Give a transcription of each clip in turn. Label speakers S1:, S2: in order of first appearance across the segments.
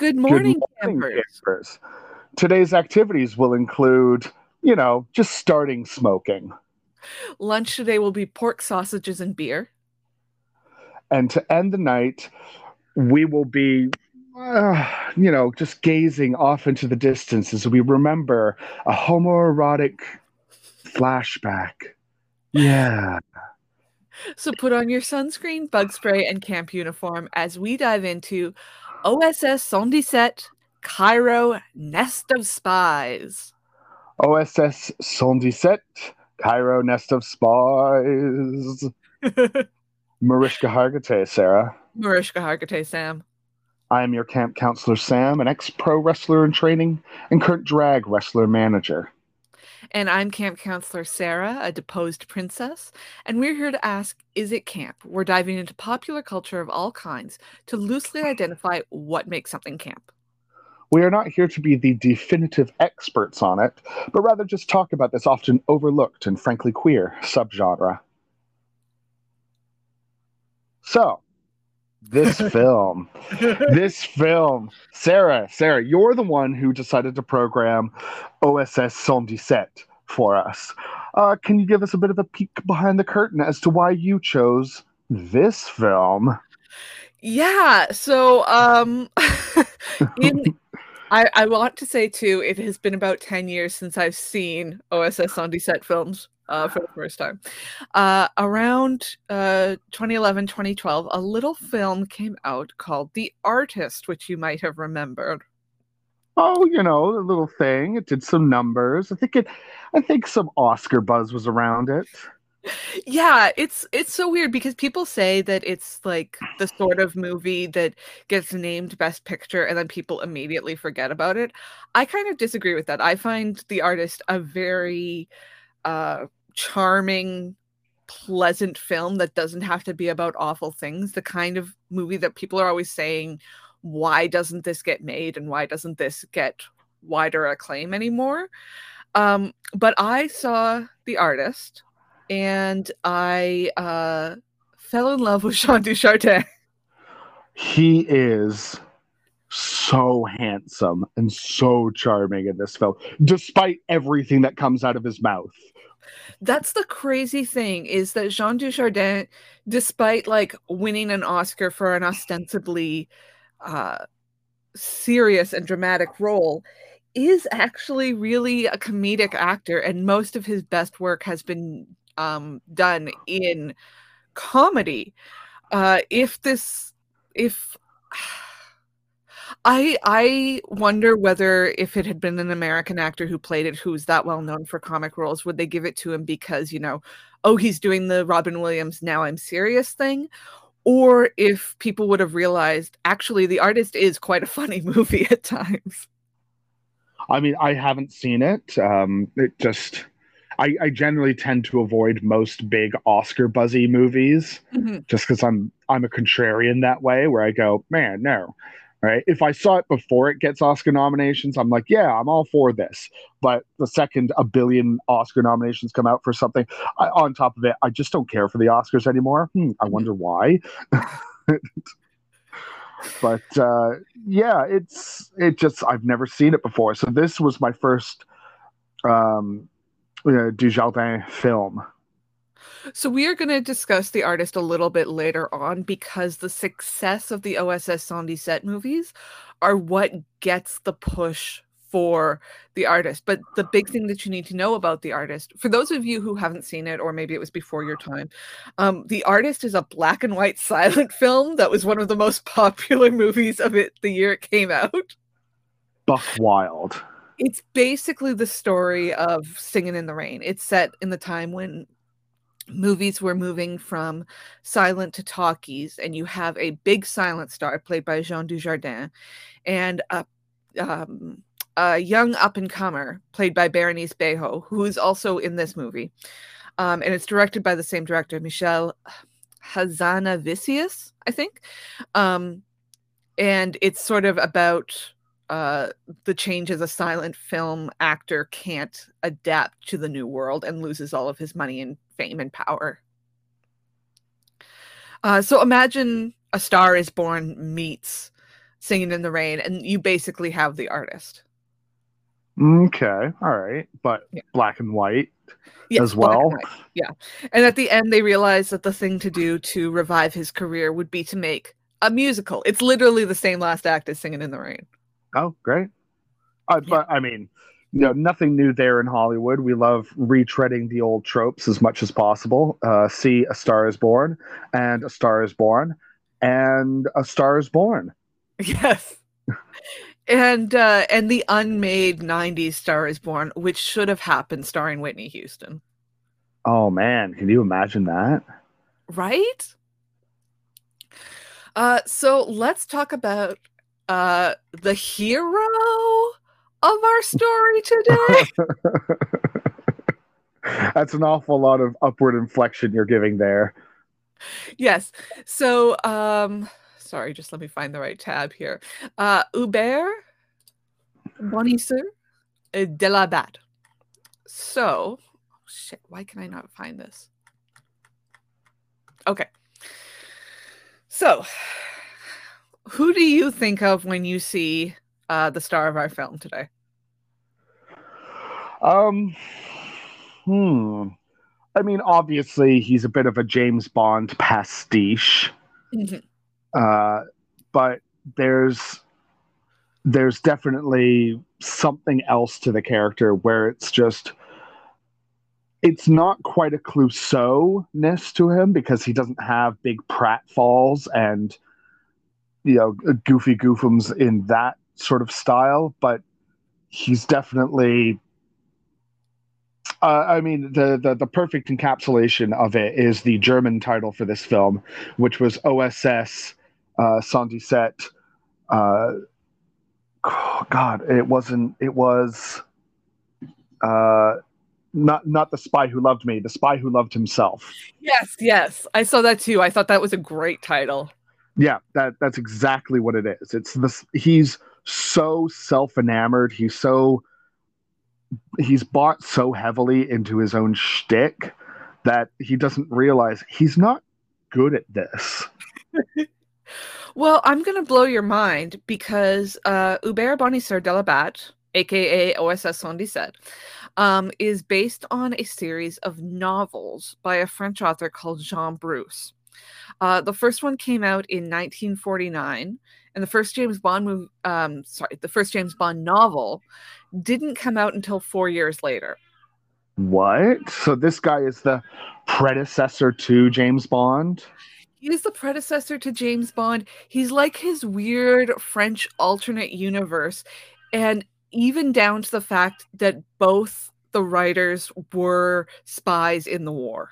S1: Good morning,
S2: Good morning,
S1: campers.
S2: campers. Today's activities will include, you know, just starting smoking.
S1: Lunch today will be pork sausages and beer.
S2: And to end the night, we will be, uh, you know, just gazing off into the distance as we remember a homoerotic flashback. Yeah.
S1: So put on your sunscreen, bug spray, and camp uniform as we dive into OSS 77 Cairo Nest of Spies.
S2: OSS 77, Cairo Nest of Spies. Mariska Hargitay, Sarah.
S1: Mariska Hargitay, Sam.
S2: I am your camp counselor, Sam, an ex pro wrestler in training and current drag wrestler manager.
S1: And I'm camp counselor Sarah, a deposed princess. And we're here to ask Is it camp? We're diving into popular culture of all kinds to loosely identify what makes something camp.
S2: We are not here to be the definitive experts on it, but rather just talk about this often overlooked and frankly queer subgenre. So, this film, this film, Sarah, Sarah, you're the one who decided to program OSS 77 for us. Uh, can you give us a bit of a peek behind the curtain as to why you chose this film?
S1: Yeah, so um in I, I want to say too, it has been about 10 years since I've seen OSS on set films uh, for the first time. Uh, around uh, 2011, 2012, a little film came out called The Artist, which you might have remembered.
S2: Oh, you know, a little thing. It did some numbers. I think it I think some Oscar buzz was around it.
S1: Yeah, it's it's so weird because people say that it's like the sort of movie that gets named best picture and then people immediately forget about it. I kind of disagree with that. I find The Artist a very uh charming pleasant film that doesn't have to be about awful things. The kind of movie that people are always saying why doesn't this get made and why doesn't this get wider acclaim anymore? Um but I saw The Artist and I uh, fell in love with Jean Dujardin.
S2: He is so handsome and so charming in this film, despite everything that comes out of his mouth.
S1: That's the crazy thing is that Jean Dujardin, despite like winning an Oscar for an ostensibly uh, serious and dramatic role, is actually really a comedic actor, and most of his best work has been um, done in comedy. Uh, if this, if I, I wonder whether if it had been an American actor who played it, who's that well known for comic roles, would they give it to him because you know, oh, he's doing the Robin Williams now I'm serious thing, or if people would have realized actually the artist is quite a funny movie at times.
S2: I mean, I haven't seen it. Um, it just I, I generally tend to avoid most big Oscar buzzy movies
S1: Mm-hmm.
S2: just because I'm I'm a contrarian that way where I go, man, no. Right. If I saw it before it gets Oscar nominations, I'm like, yeah, I'm all for this. But the second a billion Oscar nominations come out for something, I, on top of it, I just don't care for the Oscars anymore. Hmm, I wonder why. but uh, yeah, it's it just I've never seen it before. So this was my first um, uh, Dujardin film.
S1: So we are going to discuss the artist a little bit later on because the success of the OSS 77 movies are what gets the push for the artist. But the big thing that you need to know about the artist, for those of you who haven't seen it, or maybe it was before your time, um, the artist is a black and white silent film that was one of the most popular movies of it the year it came out.
S2: Buck Wild.
S1: It's basically the story of Singing in the Rain. It's set in the time when movies were moving from silent to talkies, and you have a big silent star played by Jean Dujardin, and a, um, a young up and comer played by Berenice Bejo, who is also in this movie. Um, and it's directed by the same director, Michel Hazanavicius, I think. Um, and it's sort of about uh, the as a silent film actor can't adapt to the new world and loses all of his money and fame and power. Uh, so imagine A Star is Born meets Singing in the Rain, and you basically have the artist.
S2: Okay, all right, but yeah. black and white yes, as well.
S1: Yeah, and at the end, they realized that the thing to do to revive his career would be to make a musical. It's literally the same last act as Singing in the Rain.
S2: Oh, great! Uh, yeah. But I mean, you know, nothing new there in Hollywood. We love retreading the old tropes as much as possible. Uh, see A Star is Born, and A Star is Born, and A Star is Born.
S1: Yes. and uh, and the unmade '90s Star is Born, which should have happened, starring Whitney Houston.
S2: Oh man, can you imagine that?
S1: Right. Uh, so let's talk about uh, the hero of our story today.
S2: That's an awful lot of upward inflection you're giving there.
S1: Yes. So, um, sorry, just let me find the right tab here. Uh, Hubert Bonisseur de la Bath. So, oh shit, why can I not find this? Okay. So, who do you think of when you see uh, the star of our film today?
S2: Um, hmm. I mean, obviously, he's a bit of a James Bond pastiche, mm-hmm. uh, but there's there's definitely something else to the character where it's just it's not quite a Clouseau ness to him because he doesn't have big pratfalls and you know goofy goofums in that sort of style, but he's definitely. Uh, I mean, the, the the perfect encapsulation of it is the German title for this film, which was OSS uh, 77. Uh, oh God, it wasn't. It was uh, not not the spy who loved me, the spy who loved himself.
S1: Yes, yes, I saw that too. I thought that was a great title.
S2: Yeah, that that's exactly what it is. It's this. He's so self enamored. He's so he's bought so heavily into his own shtick that he doesn't realize he's not good at this.
S1: well, I'm to blow your mind because uh, Hubert Bonisseur de la Bath, aka OSS 77, um, is based on a series of novels by a French author called Jean Bruce. Uh, the first one came out in 1949 and the first James Bond movie, um, sorry, the first James Bond novel didn't come out until four years later.
S2: What? So this guy is the predecessor to James Bond?
S1: He's the predecessor to James Bond. He's like his weird French alternate universe. And even down to the fact that both the writers were spies in the war.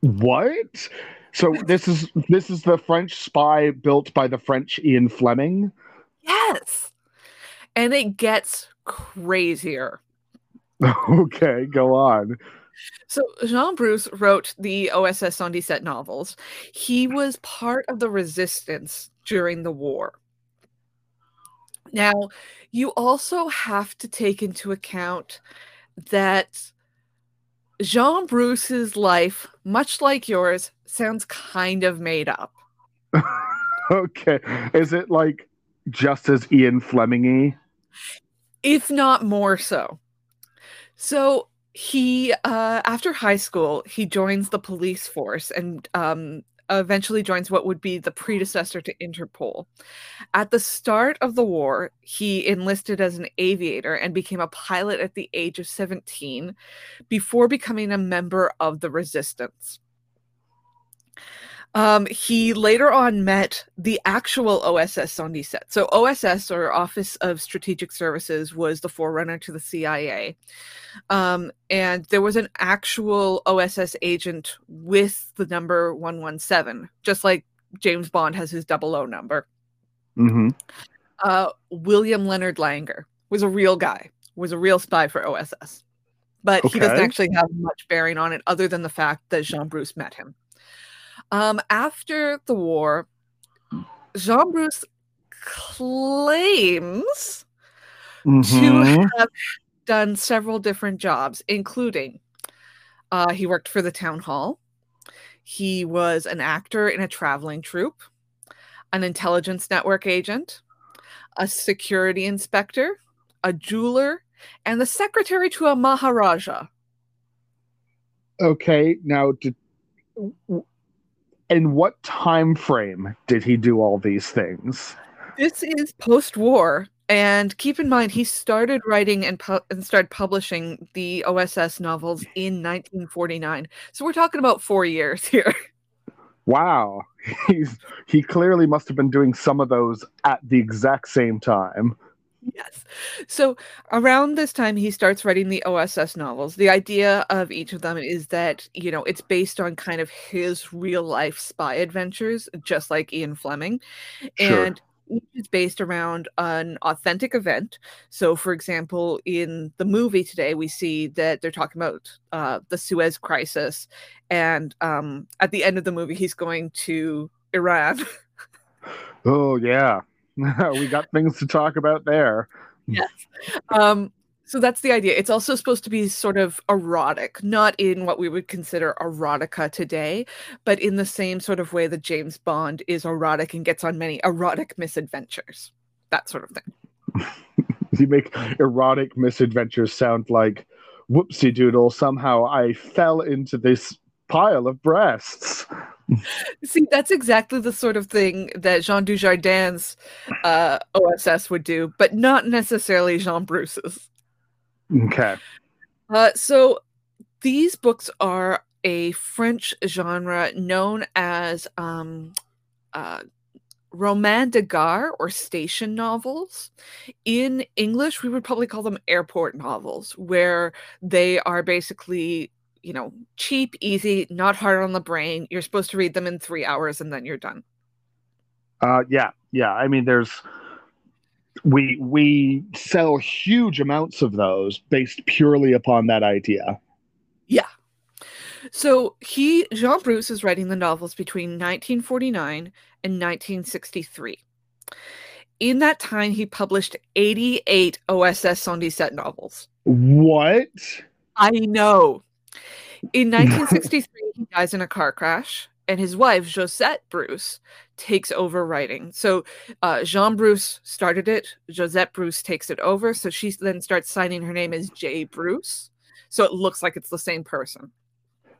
S2: What? So this is this is the French spy built by the French Ian Fleming.
S1: Yes, and it gets crazier.
S2: Okay, go on.
S1: So Jean Bruce wrote the OSS 77 novels. He was part of the resistance during the war. Now, you also have to take into account that Jean Bruce's life, much like yours, sounds kind of made up.
S2: okay. Is it like just as Ian Flemingy?
S1: If not more so. So he uh after high school, he joins the police force and um eventually joins what would be the predecessor to Interpol. At the start of the war, he enlisted as an aviator and became a pilot at the age of 17 before becoming a member of the resistance. Um, he later on met the actual OSS 77. So OSS or Office of Strategic Services was the forerunner to the CIA. Um, and there was an actual OSS agent with the number 117, just like James Bond has his double O number.
S2: Mm-hmm.
S1: Uh, William Leonard Langer was a real guy, was a real spy for OSS. But okay. he doesn't actually have much bearing on it other than the fact that Jean Bruce met him. Um, after the war, Jean Bruce claims mm-hmm. to have done several different jobs, including uh, he worked for the town hall. He was an actor in a traveling troupe. an intelligence network agent, a security inspector, a jeweler, and the secretary to a Maharaja.
S2: Okay, now did in what time frame did he do all these things?
S1: This is post-war, and keep in mind he started writing and, pu- and started publishing the OSS novels in 1949. So we're talking about four years here.
S2: Wow, he's he clearly must have been doing some of those at the exact same time.
S1: Yes. So around this time, he starts writing the OSS novels. The idea of each of them is that, you know, it's based on kind of his real life spy adventures, just like Ian Fleming.
S2: Sure.
S1: And each is based around an authentic event. So, for example, in the movie today, we see that they're talking about uh, the Suez Crisis. And um, at the end of the movie, he's going to Iran.
S2: Oh yeah, we got things to talk about there.
S1: yes. Um, so that's the idea. It's also supposed to be sort of erotic, not in what we would consider erotica today, but in the same sort of way that James Bond is erotic and gets on many erotic misadventures. That sort of thing.
S2: you make erotic misadventures sound like whoopsie doodle. Somehow I fell into this pile of breasts.
S1: See, that's exactly the sort of thing that Jean Dujardin's uh, OSS would do, but not necessarily Jean Bruce's.
S2: Okay.
S1: Uh, so these books are a French genre known as um, uh, roman de gare or station novels. In English, we would probably call them airport novels, where they are basically, you know, cheap, easy, not hard on the brain. You're supposed to read them in three hours and then you're done.
S2: Uh, yeah, yeah. I mean, there's we we sell huge amounts of those based purely upon that idea.
S1: Yeah. So he Jean Bruce is writing the novels between 1949 and 1963. In that time, he published 88 OSS 77 novels.
S2: What?
S1: I know. In 1963, he dies in a car crash, and his wife, Josette Bruce, takes over writing. So uh, Jean Bruce started it, Josette Bruce takes it over. So she then starts signing her name as J. Bruce. So it looks like it's the same person.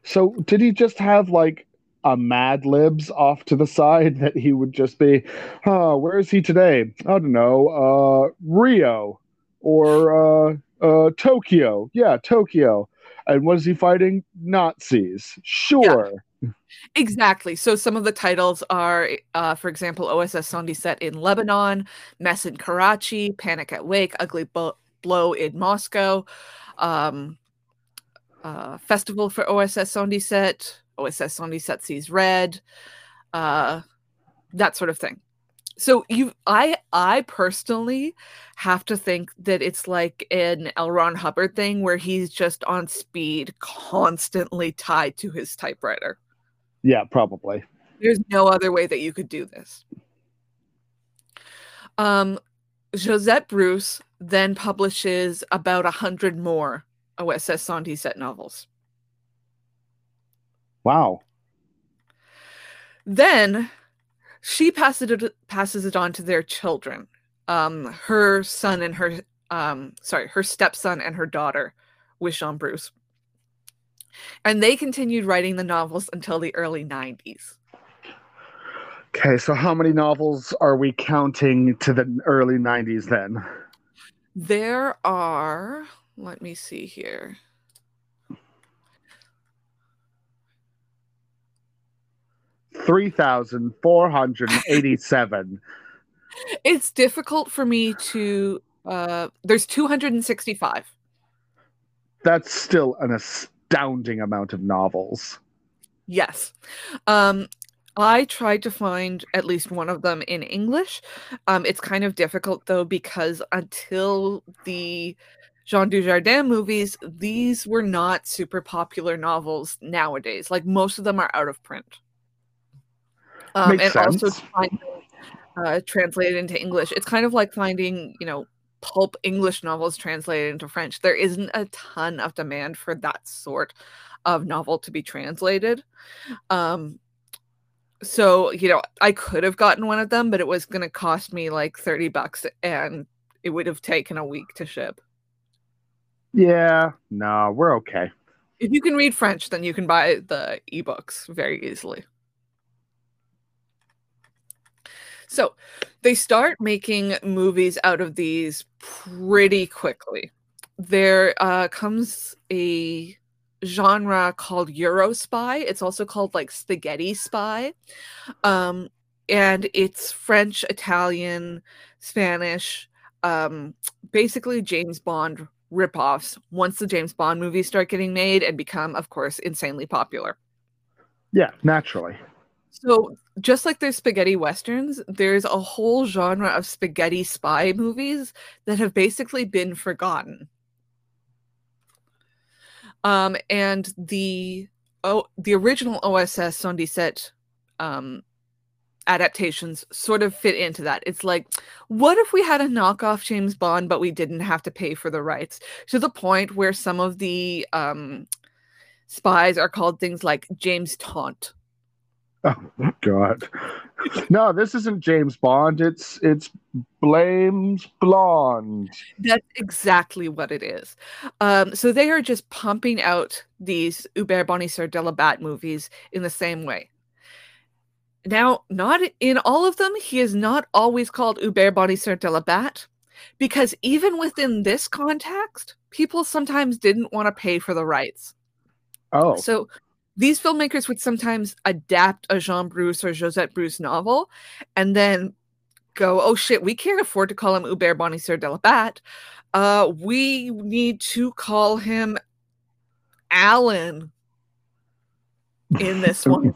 S2: So did he just have like a Mad Libs off to the side that he would just be, huh, where is he today? I don't know, uh, Rio or uh, uh, Tokyo. Yeah, Tokyo. And what is he fighting? Nazis. Sure. Yeah.
S1: Exactly. So some of the titles are, uh, for example, OSS Sondi set in Lebanon, Mess in Karachi, Panic at Wake, Ugly Bo- Blow in Moscow, um, uh, Festival for OSS Sondi set, OSS Sondi set sees red, uh, that sort of thing. So you, I, I personally have to think that it's like an L. Ron Hubbard thing where he's just on speed, constantly tied to his typewriter.
S2: Yeah, probably.
S1: There's no other way that you could do this. Um, Josette Bruce then publishes about a hundred more OSS Santi set novels.
S2: Wow.
S1: Then she passes it passes it on to their children. Um, her son and her um, sorry, her stepson and her daughter with Jean Bruce. And they continued writing the novels until the early 90s.
S2: Okay, so how many novels are we counting to the early 90s then?
S1: There are, let me see here.
S2: Three thousand four hundred eighty-seven.
S1: it's difficult for me to. Uh, there's two hundred and sixty-five.
S2: That's still an astounding amount of novels.
S1: Yes. Um, I tried to find at least one of them in English. Um, it's kind of difficult though because until the Jean Dujardin movies, these were not super popular novels nowadays. Like most of them are out of print. Um, and sense. also find uh, translated into English. It's kind of like finding, you know, pulp English novels translated into French. There isn't a ton of demand for that sort of novel to be translated. Um, so you know i could have gotten one of them but it was going to cost me like 30 bucks and it would have taken a week to ship
S2: Yeah, no, we're okay.
S1: if you can read french then you can buy the ebooks very easily so they start making movies out of these pretty quickly there uh, comes a genre called Euro spy. It's also called like spaghetti spy. Um, and it's French, Italian, Spanish, um, basically James Bond ripoffs once the James Bond movies start getting made and become, of course, insanely popular.
S2: Yeah, naturally.
S1: So, just like there's spaghetti westerns, there's a whole genre of spaghetti spy movies that have basically been forgotten. Um, and the oh, the original OSS 77 um, adaptations sort of fit into that. It's like, what if we had a knockoff James Bond, but we didn't have to pay for the rights? To the point where some of the um, spies are called things like James Taunt.
S2: Oh God. No, this isn't James Bond. It's it's Blames Blonde.
S1: That's exactly what it is. Um, so they are just pumping out these Hubert Bonisseur de la Bath movies in the same way. Now, not in all of them, he is not always called Hubert Bonisseur de la Bath, because even within this context, people sometimes didn't want to pay for the rights.
S2: Oh.
S1: So these filmmakers would sometimes adapt a Jean Bruce or Josette Bruce novel and then go, oh shit, we can't afford to call him Hubert Bonisseur de la Bath. Uh, we need to call him Alan in this one.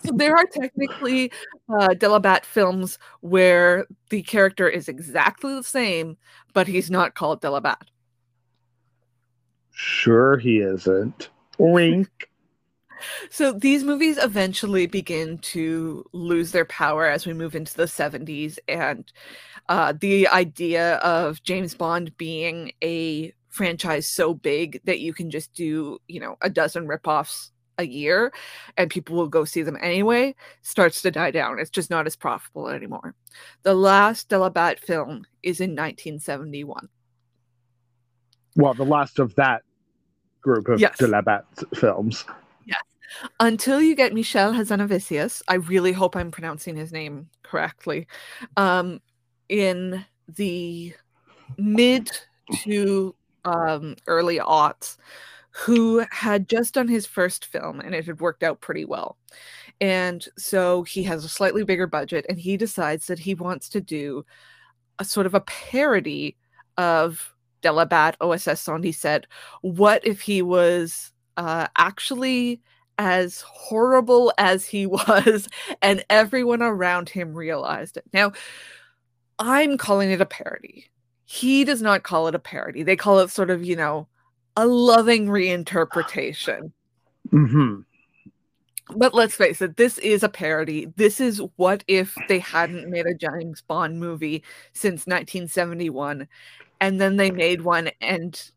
S1: so there are technically uh, Delabat films where the character is exactly the same, but he's not called Delabat.
S2: Sure he isn't. Wink.
S1: So these movies eventually begin to lose their power as we move into the 70s. And uh, the idea of James Bond being a franchise so big that you can just do, you know, a dozen ripoffs a year and people will go see them anyway starts to die down. It's just not as profitable anymore. The last Delabat film is in 1971.
S2: Well, the last of that group of
S1: Yes.
S2: De La Bat films.
S1: Until you get Michel Hazanavicius, I really hope I'm pronouncing his name correctly. Um, in the mid to um, early aughts, who had just done his first film and it had worked out pretty well. And so he has a slightly bigger budget and he decides that he wants to do a sort of a parody of Delabat OSS Sondi said, what if he was uh, actually as horrible as he was, and everyone around him realized it. Now, I'm calling it a parody. He does not call it a parody. They call it sort of, you know, a loving reinterpretation.
S2: hmm
S1: But let's face it, this is a parody. This is what if they hadn't made a James Bond movie since 1971, and then they made one and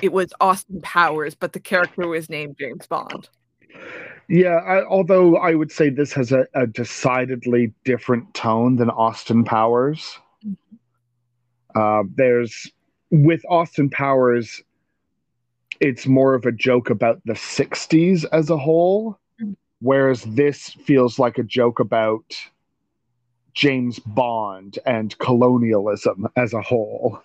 S1: it was Austin Powers, but the character was named James Bond.
S2: Yeah, I, although I would say this has a, a decidedly different tone than Austin Powers. Uh, there's with Austin Powers, it's more of a joke about the 60s as a whole,
S1: Mhm.
S2: whereas this feels like a joke about James Bond and colonialism as a whole.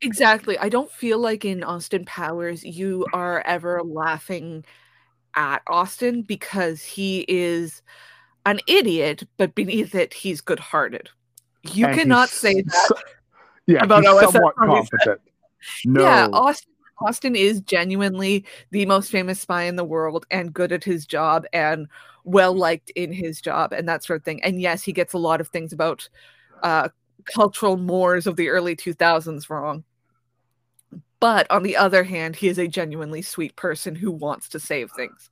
S1: Exactly. I don't feel like in Austin Powers you are ever laughing at Austin because he is an idiot, but beneath it, he's good hearted. You
S2: And
S1: cannot say that.
S2: so- yeah,
S1: about
S2: he's
S1: OSS
S2: somewhat competent. No,
S1: Yeah, Austin Austin is genuinely the most famous spy in the world and good at his job and well liked in his job and that sort of thing. And yes, he gets a lot of things about uh, cultural mores of the early 2000s wrong. But on the other hand, he is a genuinely sweet person who wants to save things.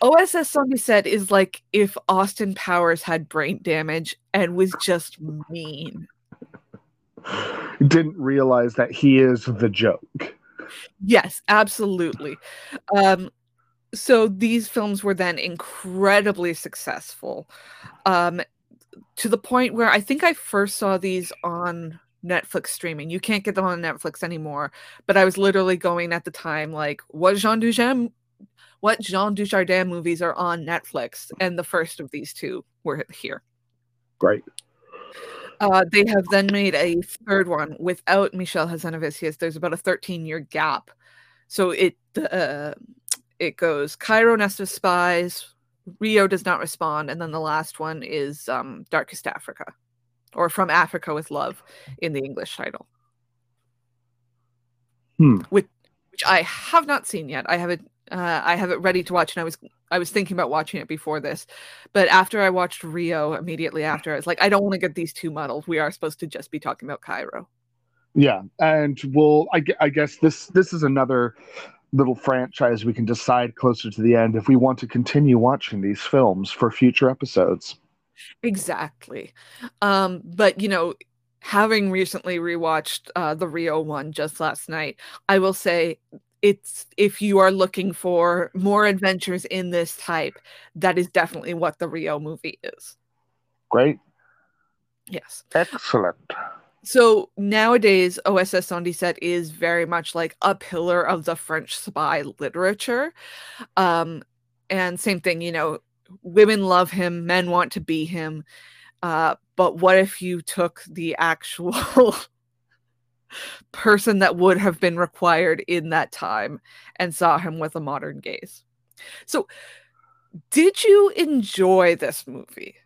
S1: OSS Zombie said is like if Austin Powers had brain damage and was just mean.
S2: didn't realize that he is the joke.
S1: Yes, absolutely. Um, so these films were then incredibly successful um, to the point where I think I first saw these on Netflix streaming. You can't get them on Netflix anymore, but I was literally going at the time like, what Jean Dujardin, what Jean Dujardin movies are on Netflix, and the first of these two were here.
S2: Great.
S1: Uh, they have then made a third one without Michel Hazanavicius. There's about a 13 year gap, so it uh, it goes Cairo Nest of Spies, Rio does not respond, and then the last one is um, Darkest Africa, or From Africa with Love in the English title.
S2: Hmm.
S1: Which, which I have not seen yet. I have it. Uh, I have it ready to watch, and I was I was thinking about watching it before this, but after I watched Rio immediately after, I was like, I don't want to get these two muddled. We are supposed to just be talking about Cairo.
S2: Yeah, and we'll. I, I guess this this is another little franchise we can decide closer to the end if we want to continue watching these films for future episodes.
S1: Exactly. Um, but you know, having recently rewatched uh, the Rio one just last night, I will say it's if you are looking for more adventures in this type, that is definitely what the Rio movie is.
S2: Great.
S1: Yes.
S2: Excellent
S1: so nowadays OSS 77 is very much like a pillar of the French spy literature. Um, and same thing, you know, women love him, men want to be him. Uh, but what if you took the actual person that would have been required in that time and saw him with a modern gaze? So, did you enjoy this movie?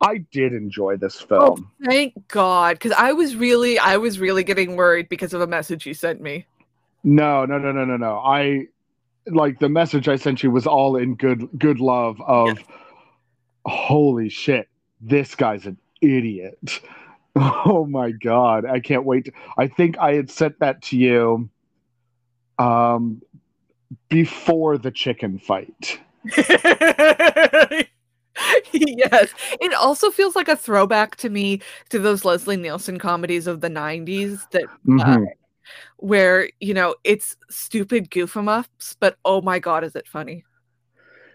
S2: I did enjoy this film.
S1: Oh, thank God, because I was really, I was really getting worried because of a message you sent me.
S2: No, no, no, no, no, no. I like the message I sent you was all in good, good love of. Holy shit, this guy's an idiot. Oh my god, I can't wait. To, I think I had sent that to you um before the chicken fight.
S1: yes. It also feels like a throwback to me to those Leslie Nielsen comedies of the 90s that uh, mm-hmm. uh, where, you know, it's stupid goof em ups, but oh my god, is it funny.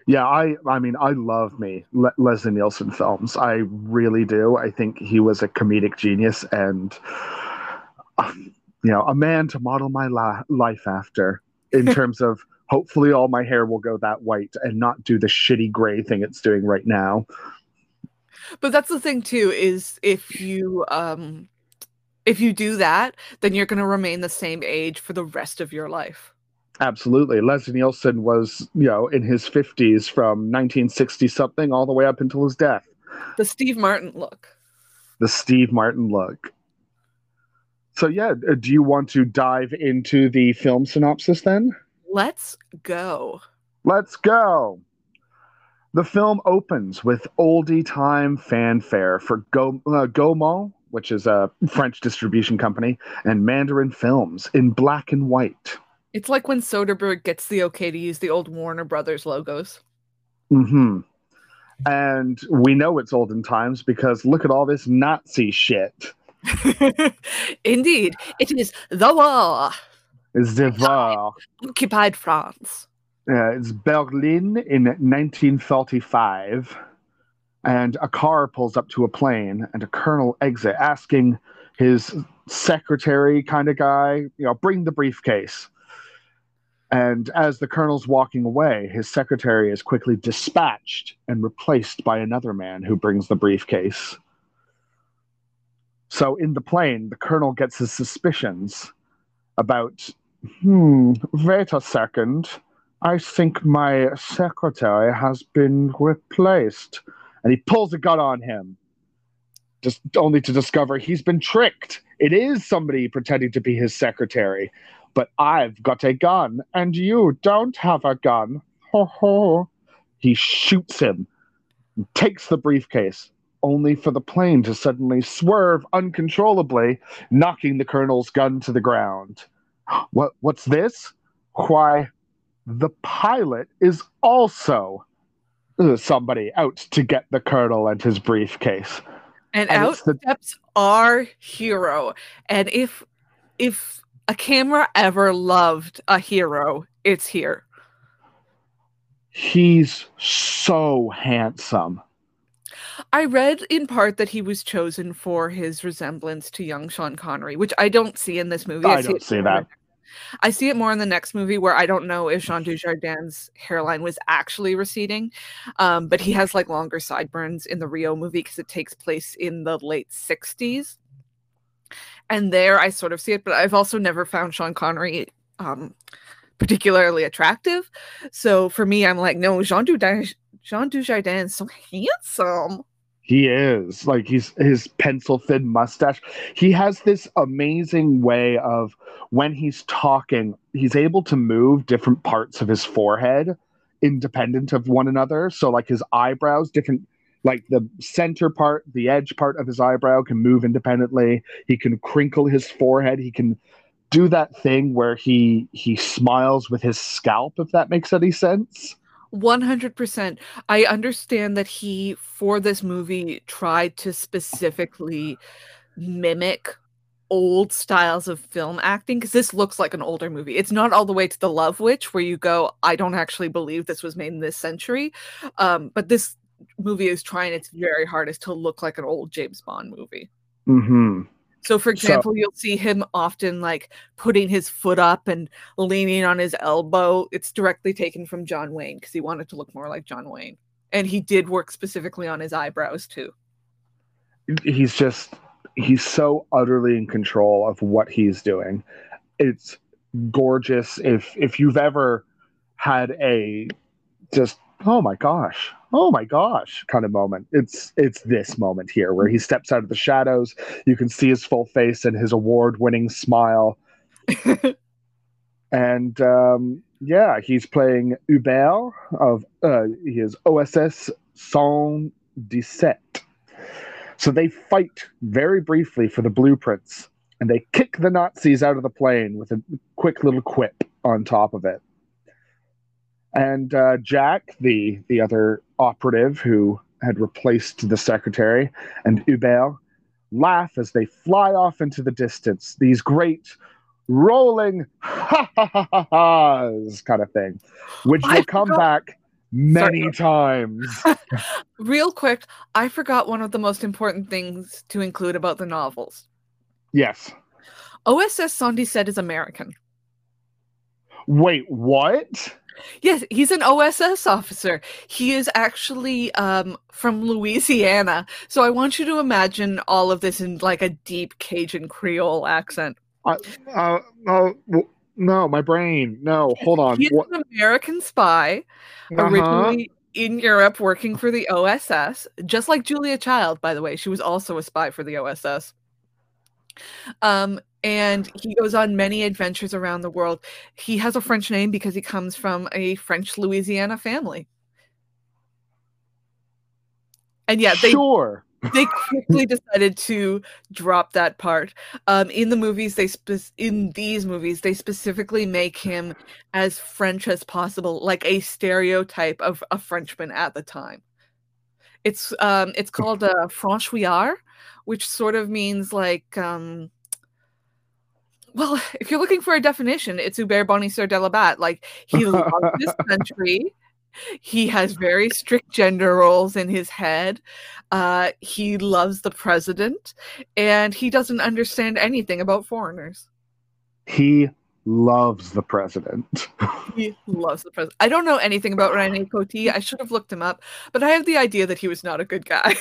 S2: Yeah, I I mean, I love me Le- Leslie Nielsen films. I really do. I think he was a comedic genius and uh, you know, a man to model my la- life after in terms of hopefully all my hair will go that white and not do the shitty gray thing it's doing right now
S1: but that's the thing too is if you um if you do that then you're going to remain the same age for the rest of your life.
S2: Absolutely. Leslie nielsen was you know in his 50s from 1960 something all the way up until his death.
S1: The steve martin look.
S2: The steve martin look. So yeah uh, do you want to dive into the film synopsis then?
S1: Let's go.
S2: Let's go. The film opens with oldie time fanfare for Go, uh, Gaumont, which is a French distribution company, and Mandarin Films in black and white.
S1: It's like when Soderbergh gets the okay to use the old Warner Brothers logos.
S2: Hmm. And we know it's olden times because look at all this Nazi shit.
S1: Indeed, it is the war
S2: is the war.
S1: Occupied France.
S2: Uh, it's Berlin in 1945, and a car pulls up to a plane, and a colonel exit asking his secretary kind of guy, you know, bring the briefcase. And as the colonel's walking away, his secretary is quickly dispatched and replaced by another man who brings the briefcase. So in the plane, the colonel gets his suspicions about, hmm, wait a second. I think my secretary has been replaced. And he pulls a gun on him, just only to discover he's been tricked. It is somebody pretending to be his secretary, but I've got a gun, and you don't have a gun. Ho ho. He shoots him, takes the briefcase, only for the plane to suddenly swerve uncontrollably, knocking the colonel's gun to the ground. What what's this? Why the pilot is also somebody out to get the colonel and his briefcase.
S1: And, and out the... steps our hero. And if if a camera ever loved a hero, it's here.
S2: he's so handsome.
S1: I read in part that he was chosen for his resemblance to young Sean Connery, which I don't see in this movie.
S2: I, I don't see, see that.
S1: I see it more in the next movie where I don't know if Jean Dujardin's hairline was actually receding, um, but he has like longer sideburns in the Rio movie because it takes place in the late 60s. And there I sort of see it, but I've also never found Sean Connery um, particularly attractive. So for me, I'm like, no, Jean Dujardin, Jean Dujardin is so handsome.
S2: He is like he's his pencil thin mustache. He has this amazing way of when he's talking, he's able to move different parts of his forehead independent of one another. So like his eyebrows, different like the center part, the edge part of his eyebrow can move independently. He can crinkle his forehead. He can do that thing where he he smiles with his scalp if that makes any sense
S1: 100% i understand that he for this movie tried to specifically mimic old styles of film acting because this looks like an older movie. It's not all the way to the love witch where you go i don't actually believe this was made in this century. Um, but this movie is trying its very hardest to look like an old james bond movie.
S2: Mm-hmm
S1: so, for example, so, you'll see him often like putting his foot up and leaning on his elbow. It's directly taken from John Wayne because he wanted to look more like John Wayne. And he did work specifically on his eyebrows too.
S2: He's just, he's so utterly in control of what he's doing. It's gorgeous. If, if you've ever had a just, oh my gosh, oh my gosh. kind of moment. It's it's this moment here where he steps out of the shadows. You can see his full face and his award-winning smile. And um, yeah he's playing hubert of uh, his oss 117 so they fight very briefly for the blueprints and they kick the nazis out of the plane with a quick little quip on top of it and uh, Jack, the the other operative who had replaced the secretary, and Hubert laugh as they fly off into the distance. These great rolling ha ha ha ha ha's kind of thing, which will come back many Sorry. times.
S1: Real quick, I forgot one of the most important things to include about the novels.
S2: Yes.
S1: OSS 117 is American.
S2: Wait, what?
S1: Yes, he's an OSS officer. He is actually um, from Louisiana. So I want you to imagine all of this in like a deep Cajun Creole accent.
S2: Uh, uh, uh, no, my brain. No, hold on.
S1: He's what? an American spy, uh-huh. originally in Europe working for the OSS, just like Julia Child, by the way. She was also a spy for the OSS. Um, and he goes on many adventures around the world. He has a French name because he comes from a French Louisiana family. And yeah, they
S2: sure.
S1: they quickly decided to drop that part. Um, in the movies, they spe- in these movies they specifically make him as French as possible, like a stereotype of a Frenchman at the time. It's um, it's called a uh, Franchouillard, which sort of means like um, well, if you're looking for a definition, it's Hubert Bonisseur de la Bath. Like he loves this country. He has very strict gender roles in his head. Uh, he loves the president, and he doesn't understand anything about foreigners.
S2: He loves the president.
S1: he loves the president. I don't know anything about Rene Coty. I should have looked him up, but I have the idea that he was not a good guy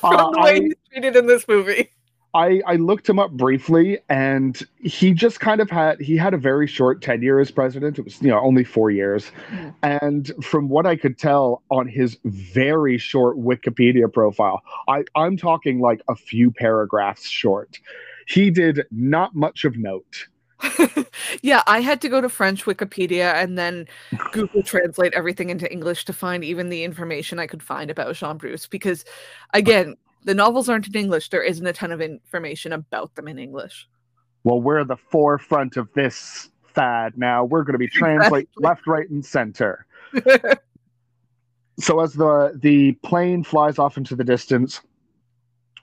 S1: from uh, the way I, he's treated in this movie.
S2: I, I looked him up briefly and he just kind of had he had a very short tenure as president. It was you know only four years. Mm. and from what i could tell on his very short wikipedia profile i i'm talking like a few paragraphs short. He did not much of note.
S1: Yeah, I had to go to French Wikipedia and then Google translate everything into English to find even the information I could find about Jean Bruce because again, the novels aren't in English. There isn't a ton of information about them in English.
S2: Well, we're the forefront of this fad now. We're going to be translate exactly. left, right, and center. so as the the plane flies off into the distance,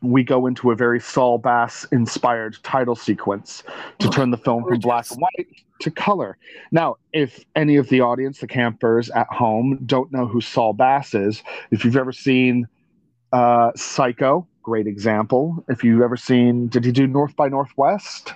S2: we go into a very Saul Bass inspired title sequence to turn the film from black and white to color. Now, if any of the audience, the campers at home, don't know who Saul Bass is, if you've ever seen uh, Psycho, great example. If you've ever seen, did he do North by Northwest?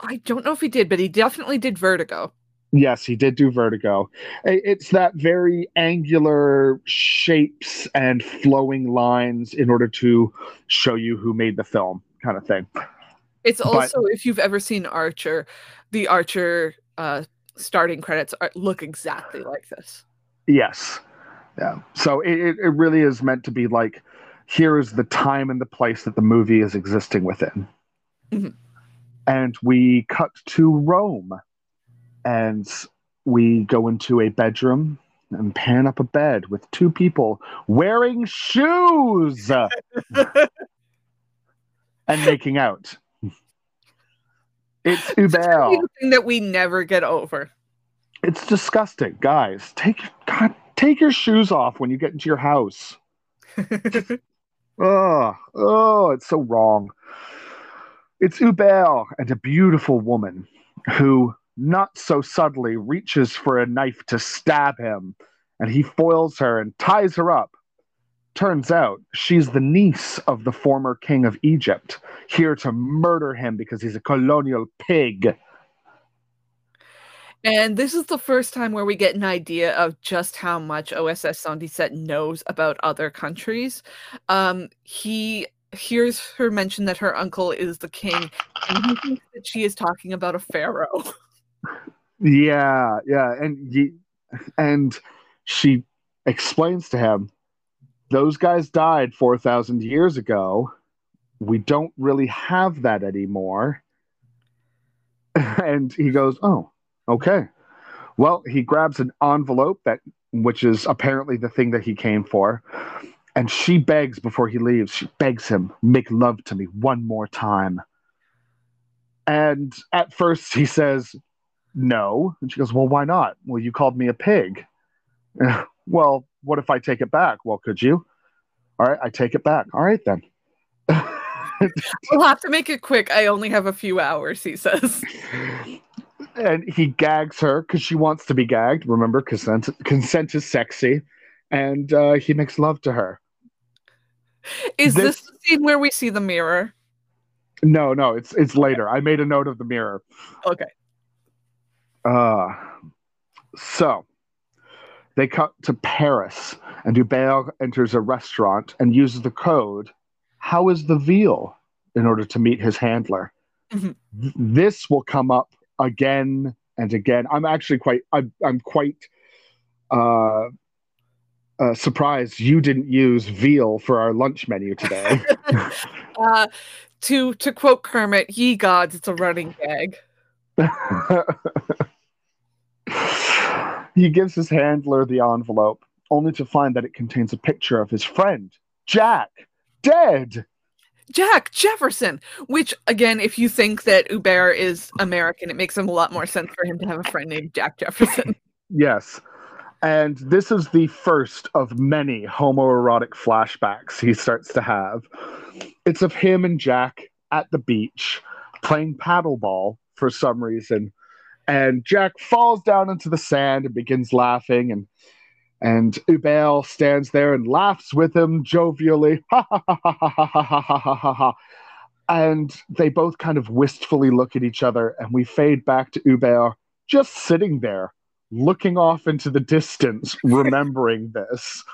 S1: I don't know if he did, but he definitely did Vertigo.
S2: Yes, he did do Vertigo. It's that very angular shapes and flowing lines in order to show you who made the film, kind of thing.
S1: It's also, but, if you've ever seen Archer, the Archer uh, starting credits are, look exactly like this.
S2: Yes. Yeah. So it, it really is meant to be like here is the time and the place that the movie is existing within. Mm-hmm. And we cut to Rome and we go into a bedroom and pan up a bed with two people wearing shoes and making out. It's Hubert.
S1: thing that we never get over.
S2: It's disgusting, guys. Take God, take your shoes off when you get into your house. oh, oh, it's so wrong. It's Hubert and a beautiful woman who not so subtly reaches for a knife to stab him, and he foils her and ties her up. Turns out she's the niece of the former king of Egypt, here to murder him because he's a colonial pig.
S1: And this is the first time where we get an idea of just how much OSS 77 knows about other countries. Um, he hears her mention that her uncle is the king, and he thinks that she is talking about a pharaoh.
S2: Yeah, yeah, and he, and she explains to him, those guys died four thousand years ago. We don't really have that anymore. And he goes, "Oh, okay." Well, he grabs an envelope that, which is apparently the thing that he came for, and she begs before he leaves. She begs him, "Make love to me one more time." And at first, he says, no. And she goes, Well, why not? Well, you called me a pig. well, what if I take it back? Well, could you? All right, I take it back. All right, then.
S1: we'll have to make it quick. I only have a few hours, he says.
S2: And he gags her because she wants to be gagged. Remember, consent, consent is sexy. And uh, he makes love to her.
S1: Is this, this the scene where we see the mirror?
S2: No, no, it's it's later. I made a note of the mirror.
S1: Okay.
S2: Uh, so they cut to Paris, and Hubert enters a restaurant and uses the code, How is the veal? in order to meet his handler. Mm-hmm. This will come up again and again. I'm actually quite, I'm, I'm quite uh, uh, surprised you didn't use veal for our lunch menu today.
S1: uh, to to quote Kermit, "Ye gods, it's a running gag."
S2: he gives his handler the envelope, only to find that it contains a picture of his friend, Jack, dead.
S1: Jack Jefferson, which again, if you think that Hubert is American, it makes him a lot more sense for him to have a friend named Jack Jefferson.
S2: yes. And this is the first of many homoerotic flashbacks he starts to have. It's of him and Jack at the beach playing paddleball for some reason and Jack falls down into the sand and begins laughing and and Hubert stands there and laughs with him jovially. Ha ha ha ha ha ha ha ha ha ha. And they both kind of wistfully look at each other, and we fade back to Hubert just sitting there, looking off into the distance, remembering this.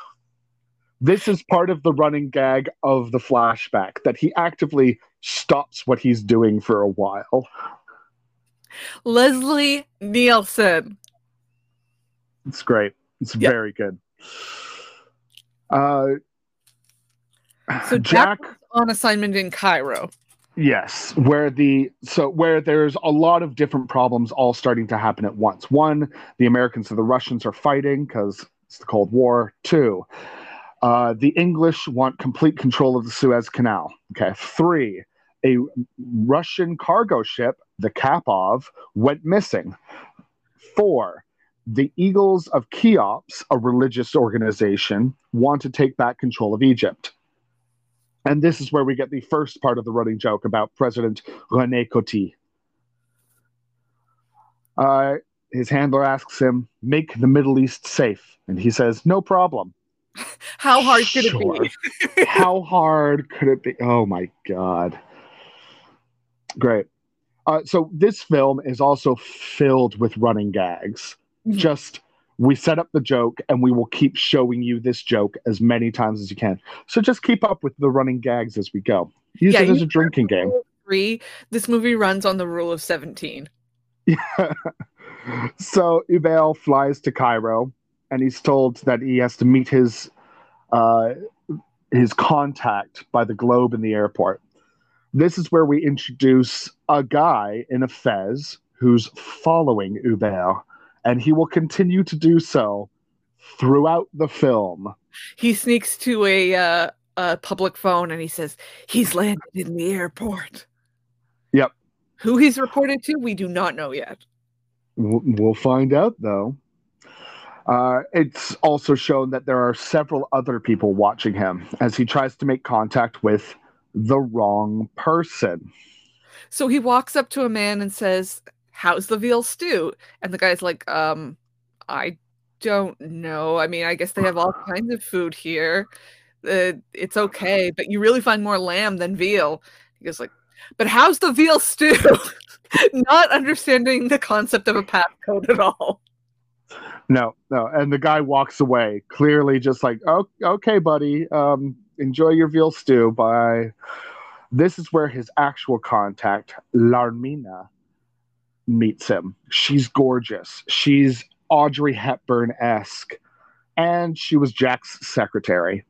S2: This is part of the running gag of the flashback that he actively stops what he's doing for a while.
S1: Leslie Nielsen.
S2: It's great. It's yep. very good. Uh,
S1: so Jack, Jack on assignment in Cairo.
S2: Yes, where the so where there's a lot of different problems all starting to happen at once. One, the Americans and the Russians are fighting because it's the Cold War. Two, uh, the English want complete control of the Suez Canal. Okay. Three, a Russian cargo ship, the Kapov, went missing. Four, the Eagles of Cheops, a religious organization, want to take back control of Egypt. And this is where we get the first part of the running joke about President René Coty. Uh, his handler asks him, "Make the Middle East safe," and he says, "No problem."
S1: How hard could
S2: Sure.
S1: it be?
S2: How hard could it be? Oh my god! Great. Uh, so this film is also filled with running gags.
S1: Mhm.
S2: Just we set up the joke, and we will keep showing you this joke as many times as you can. So just keep up with the running gags as we go. Use
S1: Yeah,
S2: it as a drinking game.
S1: Three. This movie runs on the rule of seventeen. Yeah.
S2: so Hubert flies to Cairo, and he's told that he has to meet his uh, his contact by the globe in the airport. This is where we introduce a guy in a fez who's following Hubert, and he will continue to do so throughout the film.
S1: He sneaks to a uh, a public phone and he says he's landed in the airport.
S2: Yep.
S1: Who he's reported to, we do not know yet.
S2: We'll find out though. Uh, it's also shown that there are several other people watching him as he tries to make contact with the wrong person.
S1: So he walks up to a man and says, "How's the veal stew?" And the guy's like, "Um, I don't know. I mean, I guess they have all kinds of food here. Uh, it's okay, but you really find more lamb than veal." He goes like, "But how's the veal stew?" Not understanding the concept of a passcode at all.
S2: No, no, and the guy walks away, clearly just like, oh, okay, buddy, um, enjoy your veal stew. Bye. This is where his actual contact, Larmina, meets him. She's gorgeous. She's Audrey Hepburn esque, and she was Jack's secretary.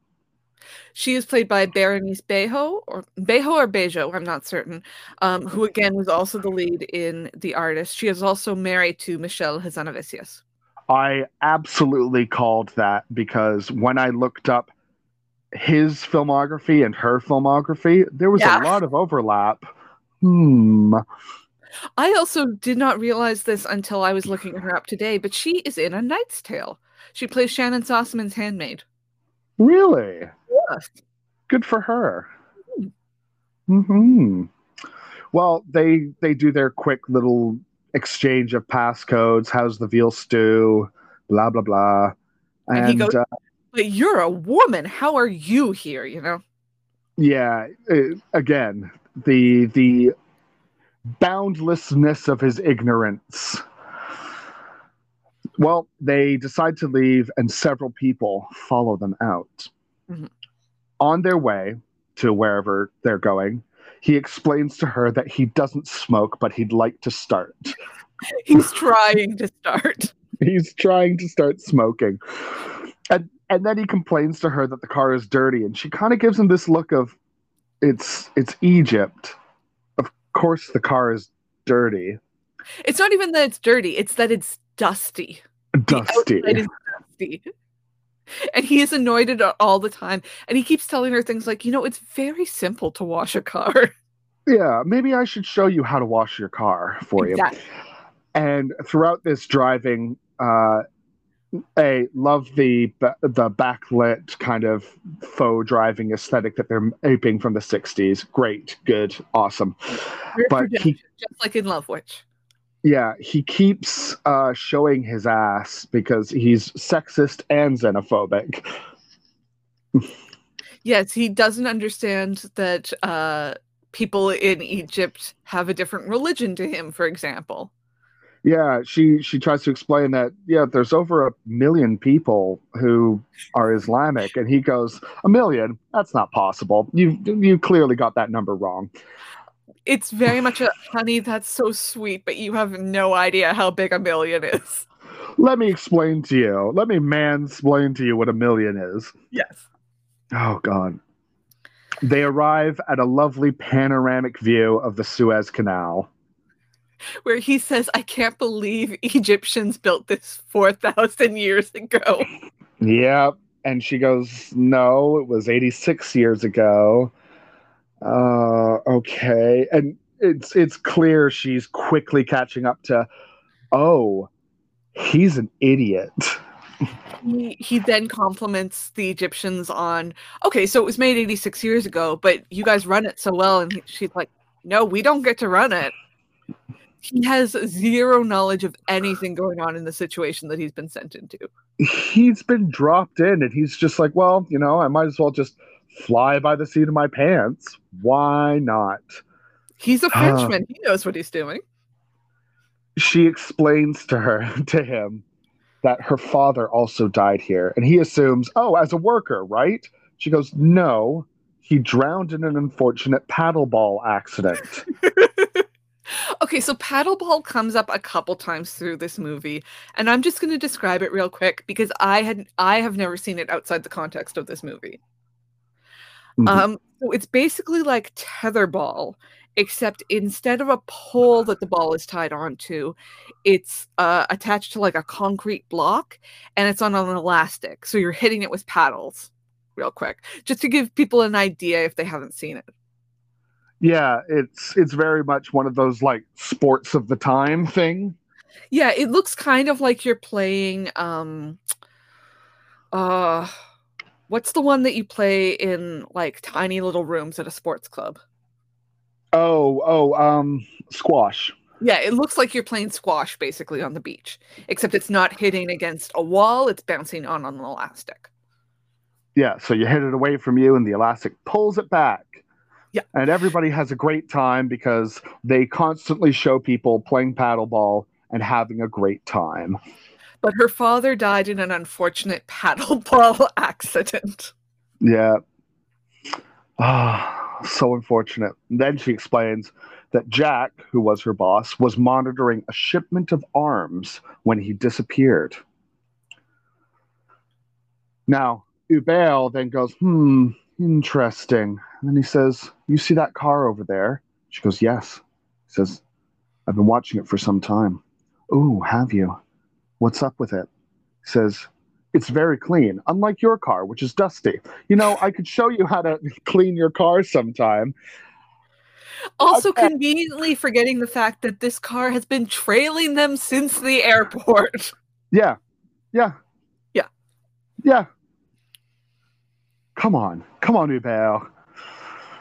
S1: She is played by Berenice Bejo, or Bejo or Bejo, I'm not certain, um, who again was also the lead in The Artist. She is also married to Michel Hazanavicius.
S2: I absolutely called that because when I looked up his filmography and her filmography, there was
S1: Yeah.
S2: a lot of overlap. Hmm.
S1: I also did not realize this until I was looking her up today, but she is in A Knight's Tale. She plays Shannyn Sossamon's handmaid.
S2: Really?
S1: Yes.
S2: Good for her. Hmm. Well, they they do their quick little exchange of passcodes. How's the veal stew? Blah blah blah.
S1: And
S2: And,
S1: he goes-
S2: uh,
S1: But you're a woman. How are you here? You know?
S2: yeah, uh, again, the the boundlessness of his ignorance. Well, they decide to leave, and several people follow them out.
S1: Mhm.
S2: On their way to wherever they're going, he explains to her that he doesn't smoke, but he'd like to start.
S1: He's trying to start.
S2: He's trying to start smoking. And and then he complains to her that the car is dirty, and she kind of gives him this look of it's it's Egypt. Of course the car is dirty.
S1: It's not even that it's dirty, it's that it's dusty.
S2: Dusty.
S1: is dusty. And he is annoyed at all the time. And he keeps telling her things like, you know, it's very simple to wash a car.
S2: Yeah, maybe I should show you how to wash your car for you. And throughout this driving, uh, I love the the backlit kind of faux driving aesthetic that they're aping from the '60s. Great, good, awesome. But he-
S1: just like in Love Witch.
S2: Yeah, he keeps uh, showing his ass because he's sexist and xenophobic.
S1: Yes, he doesn't understand that uh, people in Egypt have a different religion to him, for example.
S2: Yeah, she she tries to explain that yeah, there's over a million people who are Islamic, and he goes a million. That's not possible. You you clearly got that number wrong.
S1: It's very much a honey, that's so sweet, but you have no idea how big a million is.
S2: Let me explain to you. Let me mansplain to you what a million is.
S1: Yes.
S2: Oh God. They arrive at a lovely panoramic view of the Suez Canal.
S1: Where he says, I can't believe Egyptians built this 4,000 years ago.
S2: Yep. And she goes, No, it was 86 years ago. Uh, okay. And it's it's clear she's quickly catching up to, oh, he's an idiot.
S1: He, he then compliments the Egyptians on, okay, so it was made 86 years ago, but you guys run it so well. And he, she's like, no, we don't get to run it. He has zero knowledge of anything going on in the situation that he's been sent into.
S2: He's been dropped in and he's just like, well, you know, I might as well just fly by the seat of my pants. Why not?
S1: He's a ah. Frenchman. he knows what he's doing.
S2: She explains to her, to him, that her father also died here. And he assumes, oh, as a worker, right? She goes, no, he drowned in an unfortunate paddleball accident.
S1: okay, so paddleball comes up a couple times through this movie, and I'm just going to describe it real quick because I had I have never seen it outside the context of this movie. Mm-hmm. Um, so it's basically like tetherball, except instead of a pole that the ball is tied onto, it's uh, attached to like a concrete block, and it's on an elastic. So you're hitting it with paddles real quick, just to give people an idea if they haven't seen it.
S2: Yeah, it's it's very much one of those like sports of the time thing.
S1: Yeah, it looks kind of like you're playing um uh what's the one that you play in like tiny little rooms at a sports club?
S2: Oh, oh, um squash.
S1: Yeah, it looks like you're playing squash basically on the beach, except it's not hitting against a wall, it's bouncing on an elastic.
S2: Yeah, so you hit it away from you, and the elastic pulls it back.
S1: Yeah.
S2: And everybody has a great time because they constantly show people playing paddleball and having a great time.
S1: But her father died in an unfortunate paddleball accident.
S2: Yeah. Ah, oh, so unfortunate. And then she explains that Jack, who was her boss, was monitoring a shipment of arms when he disappeared. Now, Hubert then goes, hmm, interesting. And then he says, You see that car over there? She goes, Yes. He says, I've been watching it for some time. Oh, have you? What's up with it? He says, It's very clean, unlike your car, which is dusty. You know, I could show you how to clean your car sometime.
S1: Also, okay. conveniently forgetting the fact that this car has been trailing them since the airport.
S2: Yeah. Yeah.
S1: Yeah.
S2: Yeah. Come on, come on, Hubert.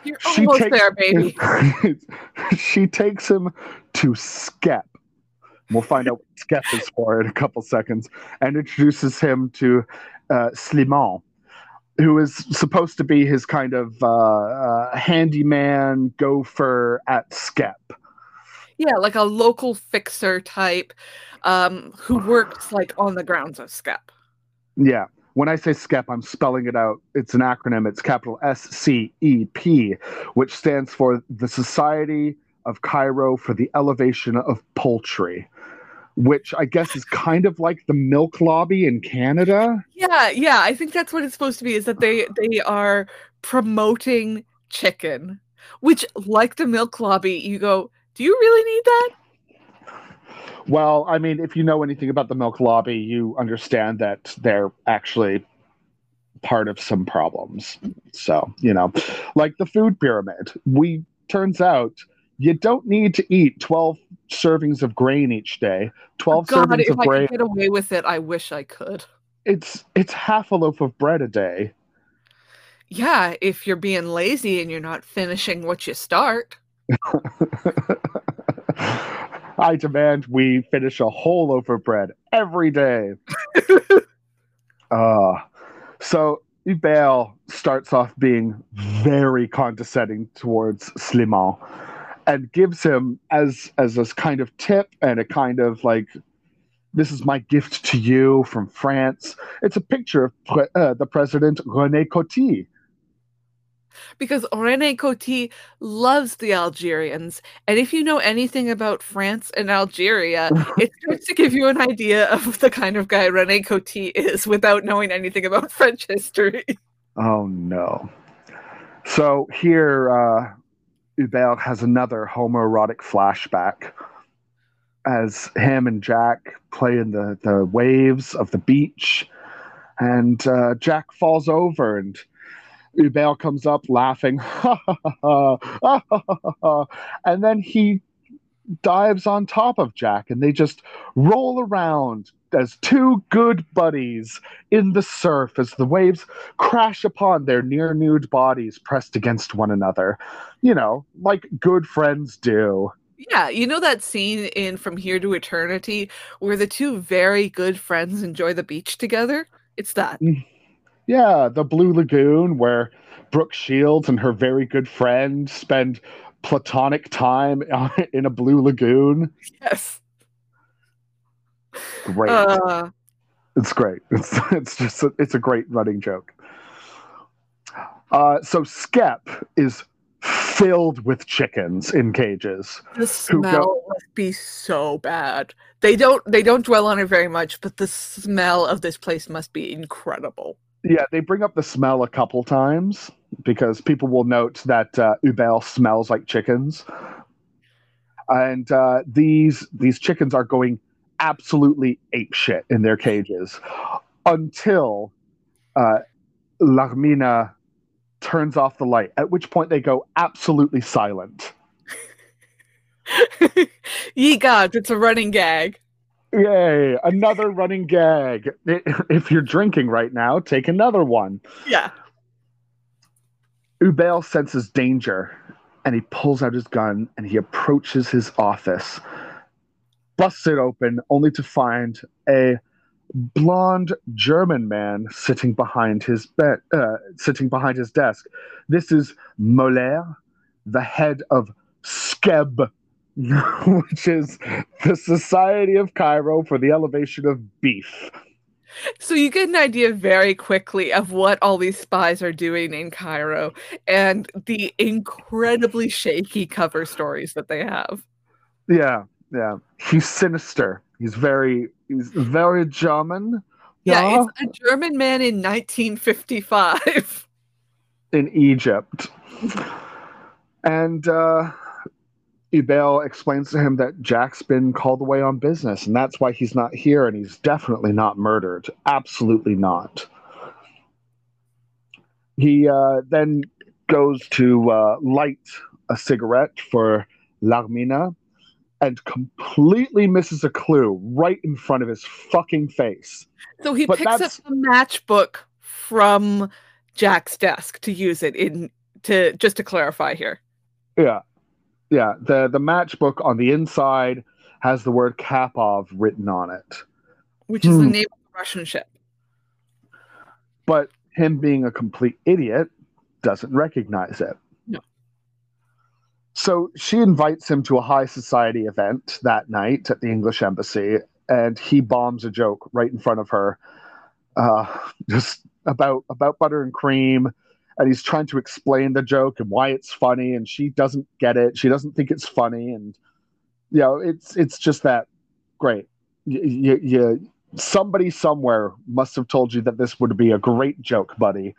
S1: You're she almost takes, there, baby.
S2: she takes him to Skep. We'll find out what Skep is for in a couple seconds, and introduces him to uh, Slimane, who is supposed to be his kind of uh, uh, handyman gopher at Skep.
S1: Yeah, like a local fixer type um, who works like on the grounds of Skep.
S2: Yeah when I say SCEP, I'm spelling it out. It's an acronym. It's capital S C E P, which stands for the Society of Cairo for the Elevation of Poultry, which I guess is kind of like the milk lobby in Canada.
S1: Yeah, yeah. I think that's what it's supposed to be. Is that they they are promoting chicken, which, like the milk lobby, you go, do you really need that?
S2: Well, I mean, if you know anything about the milk lobby, you understand that they're actually part of some problems. So, you know, like the food pyramid, we turns out you don't need to eat 12 servings of grain each day. 12 God, servings
S1: of
S2: I grain.
S1: Could get away with it, I wish I could.
S2: It's it's half a loaf of bread a day.
S1: Yeah, if you're being lazy and you're not finishing what you start.
S2: I demand we finish a whole loaf of bread every day. uh, so Hubert starts off being very condescending towards Slimane and gives him as as a kind of tip and a kind of like this is my gift to you from France. It's a picture of pre- uh, the president René Coty
S1: because René Coty loves the Algerians. And if you know anything about France and Algeria, it starts to give you an idea of the kind of guy René Coty is without knowing anything about French history.
S2: Oh, no. So here, uh, Hubert has another homoerotic flashback as him and Jack play in the, the waves of the beach. And uh, Jack falls over and Hubert comes up laughing, and then he dives on top of Jack, and they just roll around as two good buddies in the surf as the waves crash upon their near nude bodies pressed against one another. You know, like good friends do.
S1: Yeah, you know that scene in From Here to Eternity where the two very good friends enjoy the beach together? It's that. Mm-hmm.
S2: Yeah, the Blue Lagoon, where Brooke Shields and her very good friend spend platonic time in a blue lagoon.
S1: Yes.
S2: Great.
S1: Uh,
S2: it's great. It's it's just a, it's a great running joke. Uh, so Skep is filled with chickens in cages.
S1: the
S2: Who go-
S1: smell must be so bad. They don't they don't dwell on it very much, but the smell of this place must be incredible.
S2: Yeah, they bring up the smell a couple times because people will note that uh, Hubert smells like chickens, and uh, these these chickens are going absolutely ape shit in their cages until uh, Larmina turns off the light. At which point they go absolutely silent.
S1: Ye gods, it's a running gag.
S2: Yay! Another running gag. If you're drinking right now, take another one.
S1: Yeah.
S2: Hubert senses danger and he pulls out his gun and he approaches his office, busts it open, only to find a blonde German man sitting behind his bed, uh, sitting behind his desk. This is Moller, the head of SKEB, which is the Society of Cairo for the Elevation of Beef.
S1: So you get an idea very quickly of what all these spies are doing in Cairo and the incredibly shaky cover stories that they have.
S2: Yeah, yeah. He's sinister. He's very, he's very German.
S1: Yeah, it's a German man in 1955.
S2: in Egypt. And uh, Hubert explains to him that Jack's been called away on business, and that's why he's not here, and he's definitely not murdered. Absolutely not. He uh, then goes to uh, light a cigarette for Larmina and completely misses a clue right in front of his fucking face.
S1: So he
S2: But
S1: picks up
S2: that's-
S1: the matchbook from Jack's desk to use it in to just to clarify here.
S2: Yeah. Yeah. The the matchbook on the inside has the word Kapov written on it.
S1: Which is the
S2: Hmm.
S1: name of the Russian ship.
S2: But him being a complete idiot doesn't recognize it.
S1: No.
S2: So she invites him to a high society event that night at the English embassy, and he bombs a joke right in front of her, uh, just about about butter and cream, and he's trying to explain the joke and why it's funny, and she doesn't get it. She doesn't think it's funny, and you know, it's it's just that great. You, you, somebody somewhere must have told you that this would be a great joke, buddy.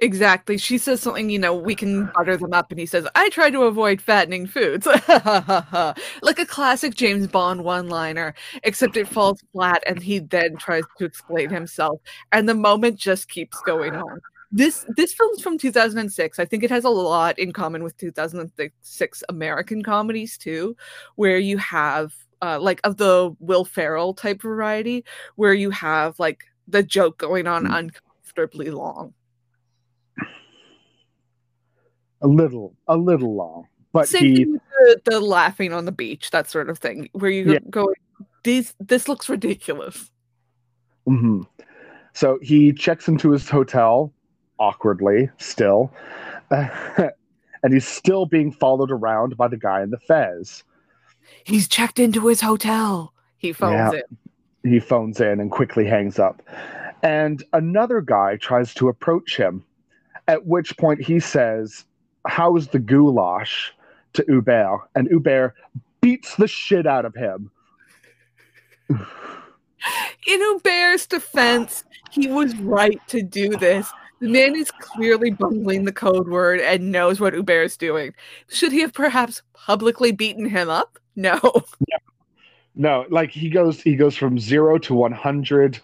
S1: Exactly. She says something, you know, we can butter them up, and he says, I try to avoid fattening foods. like a classic James Bond one liner, except it falls flat, and he then tries to explain himself. And the moment just keeps going on. This this film's from 2006. I think it has a lot in common with 2006 American comedies too, where you have uh, like of the Will Ferrell type variety, where you have like the joke going on uncomfortably long.
S2: A little, a little long, but
S1: Same
S2: he
S1: thing with the, the laughing on the beach, that sort of thing, where you
S2: Yeah.
S1: go, these this looks ridiculous.
S2: hmm So he checks into his hotel awkwardly, still, and he's still being followed around by the guy in the fez.
S1: He's checked into his hotel. He phones
S2: Yeah.
S1: it.
S2: He phones in and quickly hangs up. And another guy tries to approach him, at which point he says, How's the goulash to Hubert? And Hubert beats the shit out of him.
S1: In Hubert's defense, he was right to do this. The man is clearly bungling the code word and knows what Hubert's doing. Should he have perhaps publicly beaten him up? No.
S2: No, like he goes he goes from zero to one hundred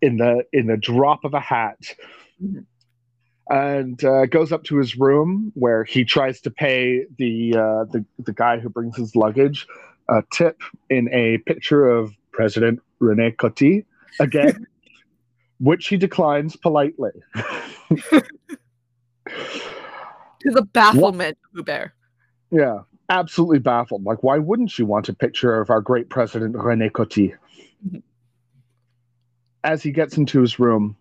S2: in the in the drop of a hat.
S1: Mhm.
S2: And uh, goes up to his room where he tries to pay the uh, the the guy who brings his luggage a tip in a picture of President Rene Coty again, which he declines politely.
S1: To the bafflement of Hubert.
S2: Yeah. absolutely baffled. Like, why wouldn't you want a picture of our great president, Rene Coty?
S1: Mhm.
S2: As he gets into his room,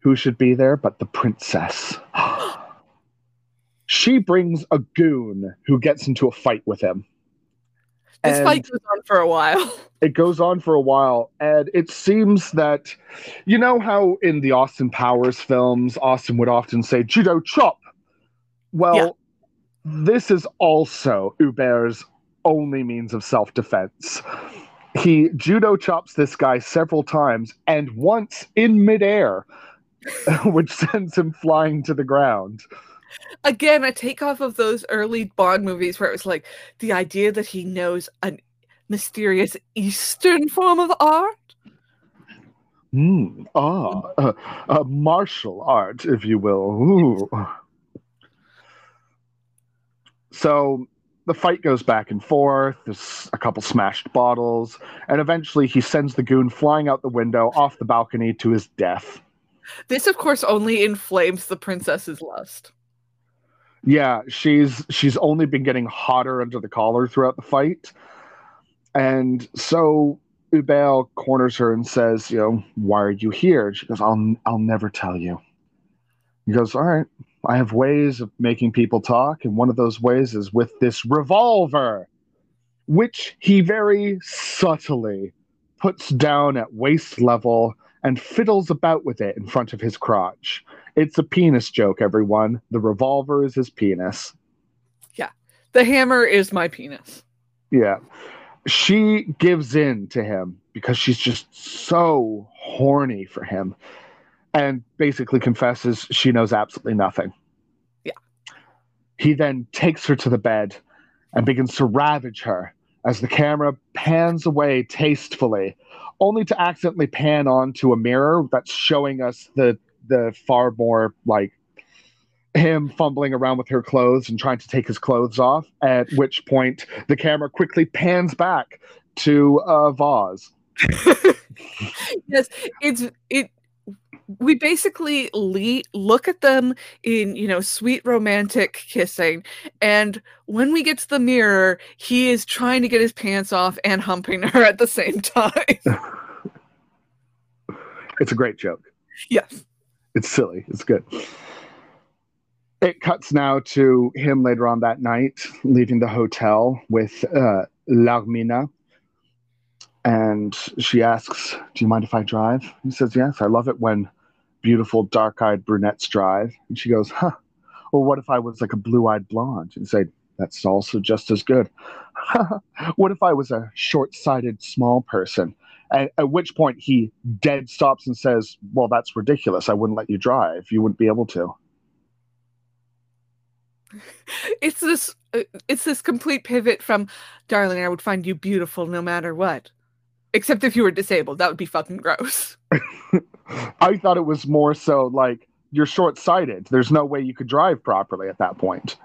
S2: who should be there but the princess? she brings a goon who gets into a fight with him.
S1: This
S2: And-
S1: fight goes on for a while.
S2: it goes on for a while and it seems that you know how in the austin powers films austin would often say judo chop well
S1: Yeah.
S2: this is also hubert's only means of self-defense he judo chops this guy several times and once in midair which sends him flying to the ground
S1: Again, a takeoff of those early Bond movies where it was like the idea that he knows a mysterious Eastern form of art.
S2: Hmm. ah, uh, uh, martial art, if you will. Ooh. So the fight goes back and forth. There's a couple smashed bottles, and eventually he sends the goon flying out the window off the balcony to his death.
S1: This, of course, only inflames the princess's lust.
S2: Yeah, she's she's only been getting hotter under the collar throughout the fight, and so Hubert corners her and says, "You know, why are you here?" She goes, "I'll I'll never tell you." He goes, "All right, I have ways of making people talk, and one of those ways is with this revolver, which he very subtly puts down at waist level and fiddles about with it in front of his crotch." It's a penis joke, everyone. The revolver is his penis. Yeah.
S1: The hammer is my penis.
S2: Yeah. She gives in to him because she's just so horny for him and basically confesses she knows absolutely nothing.
S1: Yeah.
S2: He then takes her to the bed and begins to ravage her as the camera pans away tastefully, only to accidentally pan onto a mirror that's showing us the the far more like him fumbling around with her clothes and trying to take his clothes off. At which point, the camera quickly pans back to uh, a vase.
S1: yes, it's it. We basically le- look at them in you know sweet romantic kissing, and when we get to the mirror, he is trying to get his pants off and humping her at the same time.
S2: It's a great joke.
S1: yes.
S2: It's silly. It's good. It cuts now to him later on that night, leaving the hotel with uh, Larmina. And she asks, Do you mind if I drive? He says, Yes, I love it when beautiful dark eyed brunettes drive. And she goes, Huh, well, what if I was like a blue eyed blonde? And say, That's also just as good. what if I was a short sighted small person? At, at which point he dead stops and says, Well, that's ridiculous. I wouldn't let you drive. You wouldn't be able to.
S1: it's this uh, it's this complete pivot from darling i would find you beautiful no matter what except if you were disabled that would be fucking gross
S2: I thought it was more so like you're short sighted. There's no way you could drive properly at that point.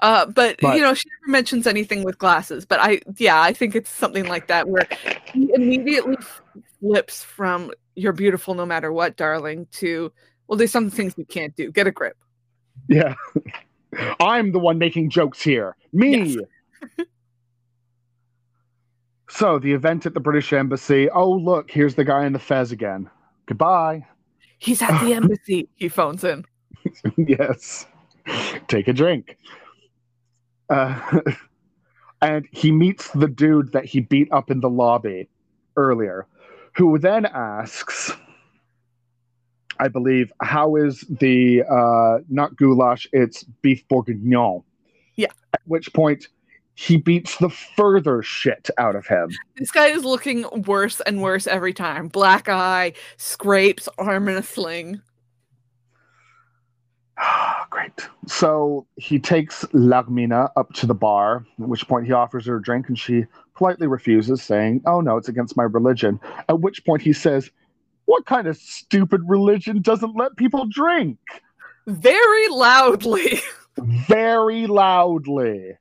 S1: Uh but,
S2: But-
S1: you know she never mentions anything with glasses but i yeah i think it's something like that where he immediately flips from you're beautiful no matter what darling to well there's some things you can't do get a grip
S2: Yeah. I'm the one making jokes here. Me.
S1: Yes.
S2: so the event at the British Embassy. Oh, look, here's the guy in the fez again. Goodbye.
S1: he's at the embassy he phones in
S2: yes. Take a drink. Uh, and he meets the dude that he beat up in the lobby earlier, who then asks, I believe, how is the uh, not goulash, it's beef bourguignon.
S1: Yeah.
S2: At which point he beats the further shit out of him.
S1: This guy is looking worse and worse every time. Black eye, scrapes, arm in a sling.
S2: Great. So he takes Larmina up to the bar, at which point he offers her a drink and she politely refuses, saying, Oh no, it's against my religion. At which point he says, What kind of stupid religion doesn't let people drink?
S1: Very loudly.
S2: Very loudly.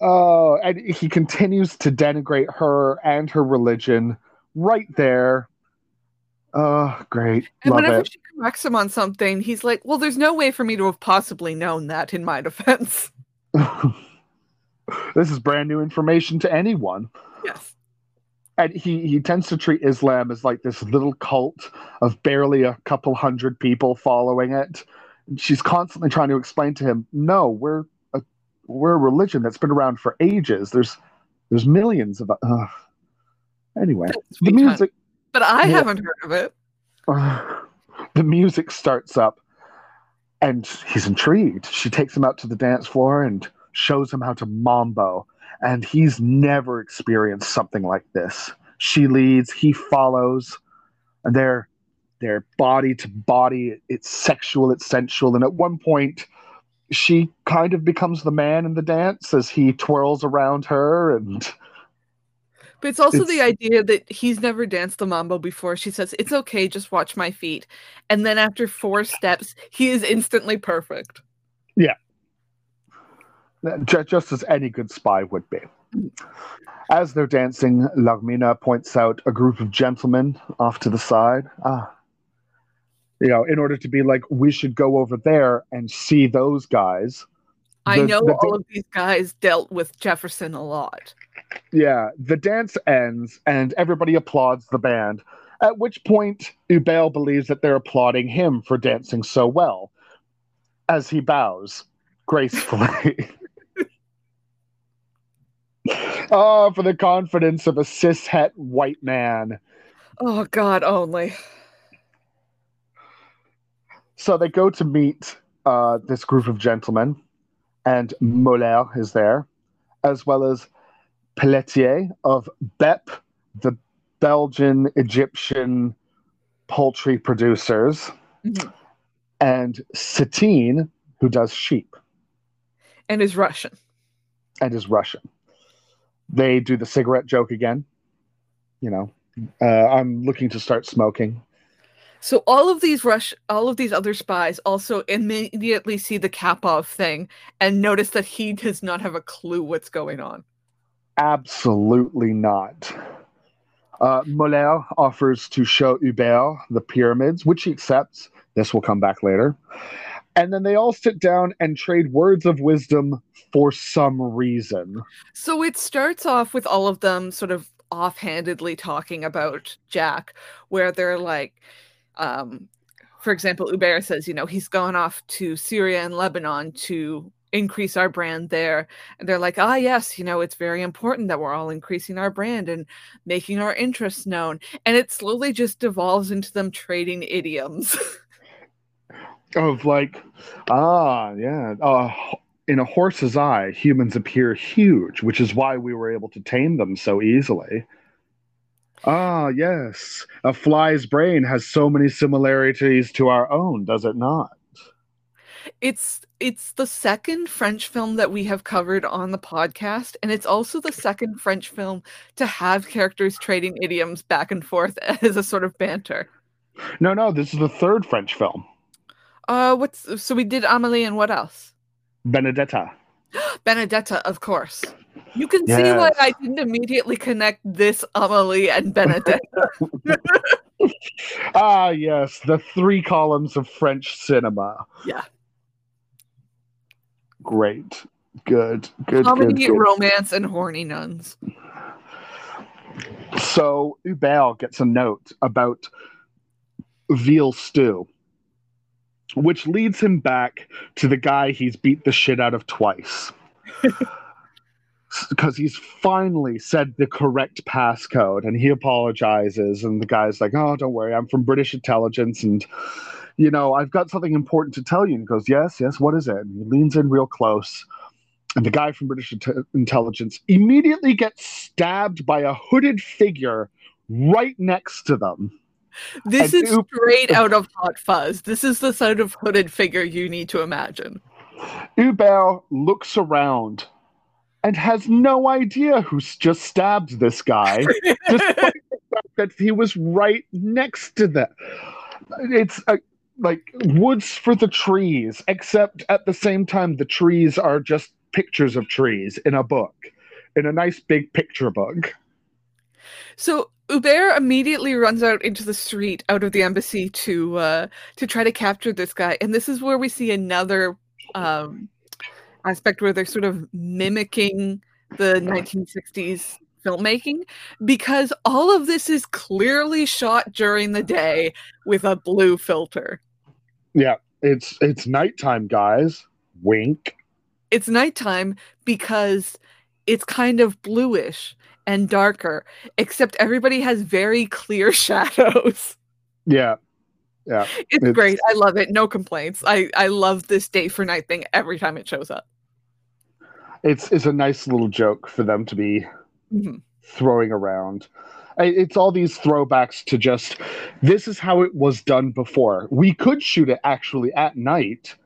S2: Oh, and he continues to denigrate her and her religion right there. Oh, great.
S1: And
S2: Love
S1: whenever
S2: it.
S1: she corrects him on something, he's like, Well, there's no way for me to have possibly known that in my defense.
S2: this is brand new information to anyone.
S1: Yes.
S2: And he, he tends to treat Islam as like this little cult of barely a couple hundred people following it. And She's constantly trying to explain to him, no, we're a, we're a religion that's been around for ages. There's there's millions of. Uh, anyway, the music.
S1: But I yeah. haven't heard of it.
S2: Uh, the music starts up, and he's intrigued. She takes him out to the dance floor and shows him how to mambo, and he's never experienced something like this. She leads, he follows, and they're they're body to body. It's sexual, it's sensual, and at one point she kind of becomes the man in the dance as he twirls around her and
S1: but it's also it's, the idea that he's never danced the mambo before. She says, It's okay, just watch my feet. And then after four steps, he is instantly perfect.
S2: Yeah. Just as any good spy would be. As they're dancing, Larmina points out a group of gentlemen off to the side. Ah, you know, in order to be like, we should go over there and see those guys.
S1: I know the, all of these guys dealt with Jefferson a lot.
S2: Yeah, the dance ends and everybody applauds the band. At which point, Hubert believes that they're applauding him for dancing so well, as he bows gracefully. oh, for the confidence of a cishet white man.
S1: Oh, God, only.
S2: So they go to meet uh, this group of gentlemen, and Moller is there, as well as Pelletier of BEP, the Belgian Egyptian poultry producers, mm-hmm. and Satine, who does sheep.
S1: And is Russian.
S2: And is Russian. They do the cigarette joke again. You know, uh, I'm looking to start smoking.
S1: So all of these rush, all of these other spies also immediately see the Kapov thing and notice that he does not have a clue what's going on.
S2: Absolutely not. Uh, Moller offers to show Hubert the pyramids, which he accepts. This will come back later. And then they all sit down and trade words of wisdom for some reason.
S1: So it starts off with all of them sort of offhandedly talking about Jack, where they're like, um, for example, Hubert says, you know, he's gone off to Syria and Lebanon to increase our brand there. And they're like, ah, yes, you know, it's very important that we're all increasing our brand and making our interests known. And it slowly just devolves into them trading idioms.
S2: of like, ah, yeah, uh, in a horse's eye, humans appear huge, which is why we were able to tame them so easily. Ah, yes. A fly's brain has so many similarities to our own, does it not?
S1: It's it's the second French film that we have covered on the podcast, and it's also the second French film to have characters trading idioms back and forth as a sort of banter.
S2: No, no, this is the third French film.
S1: Uh, what's so we did Amelie and what else?
S2: Benedetta.
S1: Benedetta, of course. You can yes. see why I didn't immediately connect this Amelie and Benedict.
S2: ah, yes, the three columns of French cinema.
S1: Yeah.
S2: Great. Good. Good.
S1: Comedy,
S2: good, good.
S1: romance, and horny nuns.
S2: So Hubert gets a note about veal stew, which leads him back to the guy he's beat the shit out of twice because he's finally said the correct passcode and he apologizes and the guy's like oh don't worry i'm from british intelligence and you know i've got something important to tell you. And he goes yes yes what is it? And he leans in real close and the guy from british intelligence immediately gets stabbed by a hooded figure right next to them.
S1: This and is straight out of hot fuzz. This is the sort of hooded figure you need to imagine.
S2: Hubert looks around and has no idea who's just stabbed this guy, despite the fact that he was right next to them. It's a, like woods for the trees, except at the same time, the trees are just pictures of trees in a book, in a nice big picture book.
S1: So Hubert immediately runs out into the street out of the embassy to uh, to try to capture this guy, and this is where we see another um, aspect where they're sort of mimicking the 1960s filmmaking because all of this is clearly shot during the day with a blue filter.
S2: Yeah, it's it's nighttime, guys. Wink.
S1: It's nighttime because it's kind of bluish and darker, except everybody has very clear shadows.
S2: Yeah. Yeah.
S1: It's, it's great. I love it. No complaints. I I love this day for night thing every time it shows up.
S2: It's it's a nice little joke for them to be mm-hmm. throwing around. It's all these throwbacks to just this is how it was done before. We could shoot it actually at night,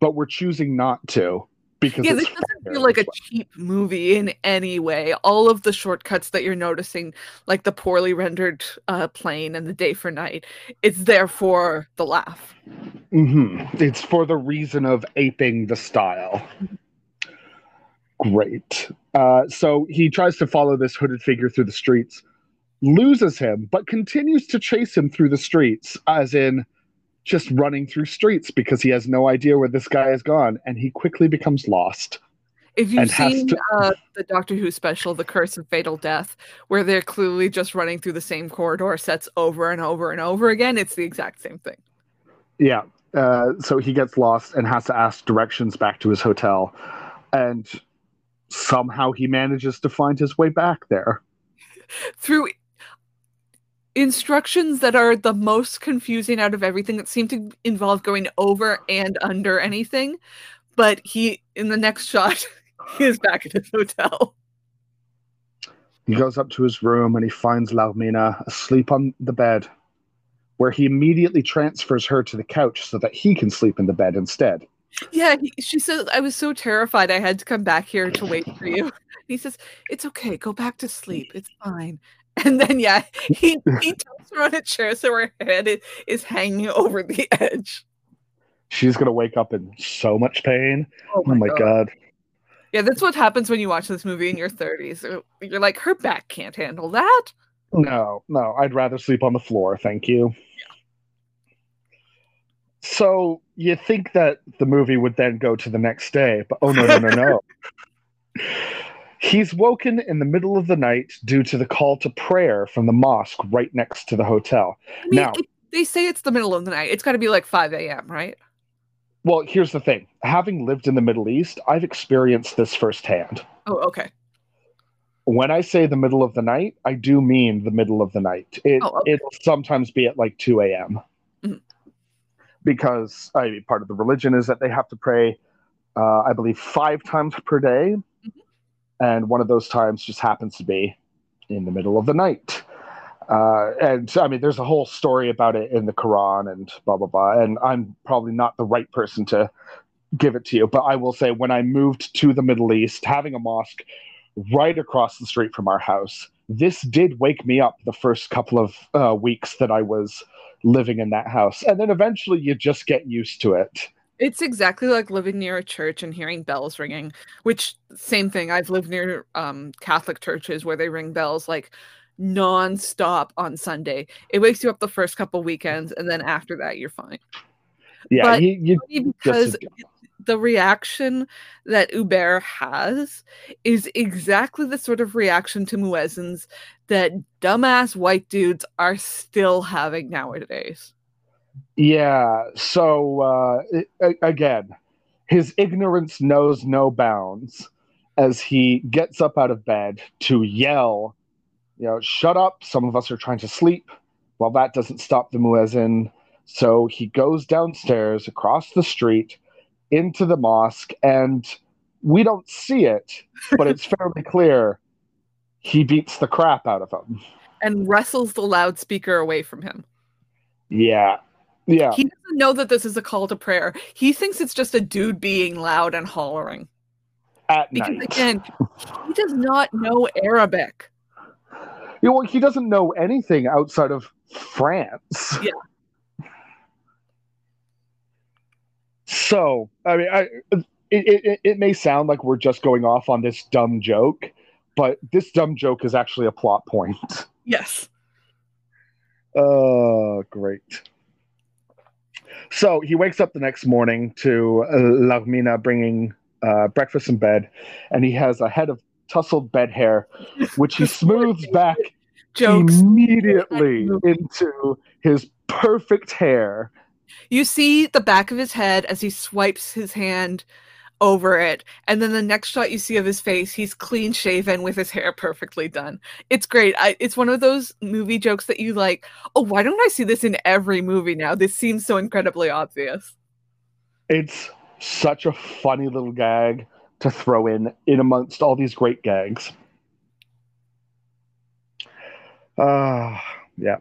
S2: but we're choosing not to because
S1: yeah, this doesn't feel like a cheap movie in any way. All of the shortcuts that you're noticing, like the poorly rendered uh, plane and the day for night, it's there for the laugh.
S2: Mm-hmm. It's for the reason of aping the style. Great. Uh, so he tries to follow this hooded figure through the streets, loses him, but continues to chase him through the streets, as in just running through streets because he has no idea where this guy has gone, and he quickly becomes lost.
S1: If you've seen to... uh, the Doctor Who special, The Curse of Fatal Death, where they're clearly just running through the same corridor sets over and over and over again, it's the exact same thing.
S2: Yeah. Uh, so he gets lost and has to ask directions back to his hotel. And somehow he manages to find his way back there.
S1: Through instructions that are the most confusing out of everything that seem to involve going over and under anything. But he, in the next shot, he is back at his hotel.
S2: He goes up to his room and he finds Larmina asleep on the bed, where he immediately transfers her to the couch so that he can sleep in the bed instead.
S1: Yeah, he, she says, I was so terrified I had to come back here to wait for you. He says, It's okay, go back to sleep. It's fine. And then, yeah, he, he tilts her on a chair so her head is, is hanging over the edge.
S2: She's going to wake up in so much pain. Oh, oh my, oh my God. God.
S1: Yeah, that's what happens when you watch this movie in your 30s. Uh, you're like, her back can't handle that.
S2: No, no, I'd rather sleep on the floor. Thank you. Yeah. So you think that the movie would then go to the next day, but oh no, no, no, no. He's woken in the middle of the night due to the call to prayer from the mosque right next to the hotel. I mean, now,
S1: it, they say it's the middle of the night. It's got to be like 5 a.m., right?
S2: Well, here's the thing. Having lived in the Middle East, I've experienced this firsthand.
S1: Oh, okay.
S2: When I say the middle of the night, I do mean the middle of the night. It, oh, okay. It'll sometimes be at like 2 a.m. Mm-hmm. Because I mean, part of the religion is that they have to pray, uh, I believe, five times per day and one of those times just happens to be in the middle of the night. Uh, and I mean, there's a whole story about it in the Quran and blah blah blah. And I'm probably not the right person to give it to you, but I will say when I moved to the Middle East, having a mosque right across the street from our house, this did wake me up the first couple of uh, weeks that I was living in that house, and then eventually you just get used to it.
S1: It's exactly like living near a church and hearing bells ringing, which same thing. I've lived near um, Catholic churches where they ring bells like nonstop on Sunday. It wakes you up the first couple weekends, and then after that, you're fine.
S2: Yeah, you,
S1: you because the reaction that Hubert has is exactly the sort of reaction to muezzins that dumbass white dudes are still having nowadays.
S2: Yeah. So uh, again, his ignorance knows no bounds as he gets up out of bed to yell, you know, shut up. Some of us are trying to sleep. Well, that doesn't stop the muezzin. So he goes downstairs across the street into the mosque, and we don't see it, but it's fairly clear he beats the crap out of him
S1: and wrestles the loudspeaker away from him.
S2: Yeah. Yeah.
S1: He doesn't know that this is a call to prayer. He thinks it's just a dude being loud and hollering.
S2: At
S1: because
S2: night.
S1: again, he does not know Arabic.
S2: You know, he doesn't know anything outside of France.
S1: Yeah.
S2: So, I mean, I, it, it, it may sound like we're just going off on this dumb joke, but this dumb joke is actually a plot point.
S1: Yes.
S2: Oh, uh, great. So he wakes up the next morning to uh, Larmina bringing uh, breakfast in bed, and he has a head of tousled bed hair, which he smooths back
S1: Jokes.
S2: immediately into his perfect hair.
S1: You see the back of his head as he swipes his hand over it. And then the next shot you see of his face, he's clean shaven with his hair perfectly done. It's great. I, it's one of those movie jokes that you like, oh, why don't I see this in every movie now? This seems so incredibly obvious.
S2: It's such a funny little gag to throw in in amongst all these great gags. Ah, uh, yeah.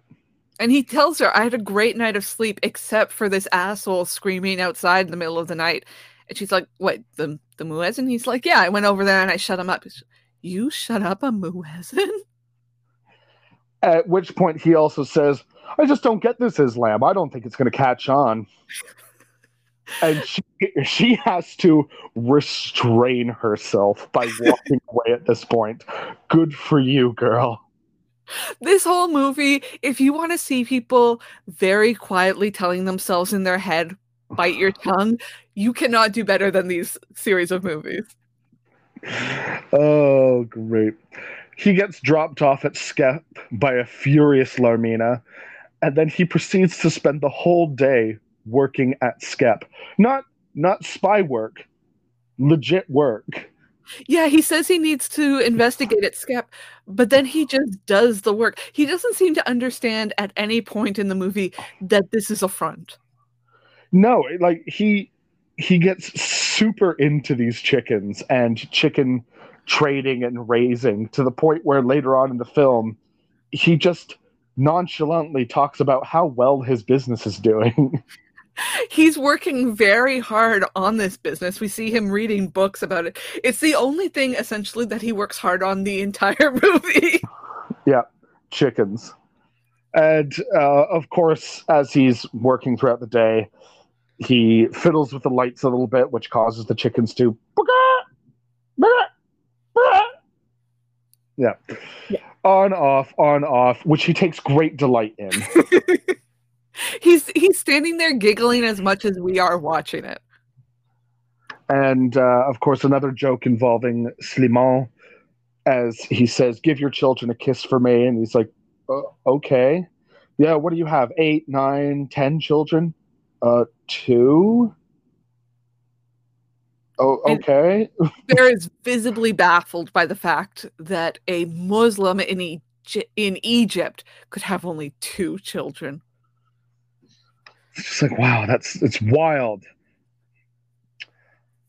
S1: And he tells her, I had a great night of sleep, except for this asshole screaming outside in the middle of the night. And she's like, What, the, the muezzin? He's like, Yeah, I went over there and I shut him up. You shut up a muezzin?
S2: At which point he also says, I just don't get this Islam. I don't think it's going to catch on. and she, she has to restrain herself by walking away at this point. Good for you, girl
S1: this whole movie, if you want to see people very quietly telling themselves in their head, bite your tongue, you cannot do better than these series of movies.
S2: Oh, great. He gets dropped off at Skep by a furious Larmina, and then he proceeds to spend the whole day working at Skep. Not not spy work, legit work.
S1: Yeah, he says he needs to investigate it, Skep, but then he just does the work. He doesn't seem to understand at any point in the movie that this is a front.
S2: No, like he he gets super into these chickens and chicken trading and raising to the point where later on in the film he just nonchalantly talks about how well his business is doing.
S1: He's working very hard on this business. We see him reading books about it. It's the only thing essentially that he works hard on the entire movie.
S2: Yeah, chickens. And uh, of course, as he's working throughout the day, he fiddles with the lights a little bit, which causes the chickens to. Yeah. yeah. On, off, on, off, which he takes great delight in.
S1: he's he's standing there giggling as much as we are watching it.
S2: And uh, of course, another joke involving Slimane, as he says, "Give your children a kiss for me," and he's like, uh, "Okay, yeah. What do you have? Eight, nine, ten children? Uh, two." Oh, okay.
S1: Bear is visibly baffled by the fact that a Muslim in, e- in Egypt could have only two children.
S2: It's just like, wow, that's it's wild.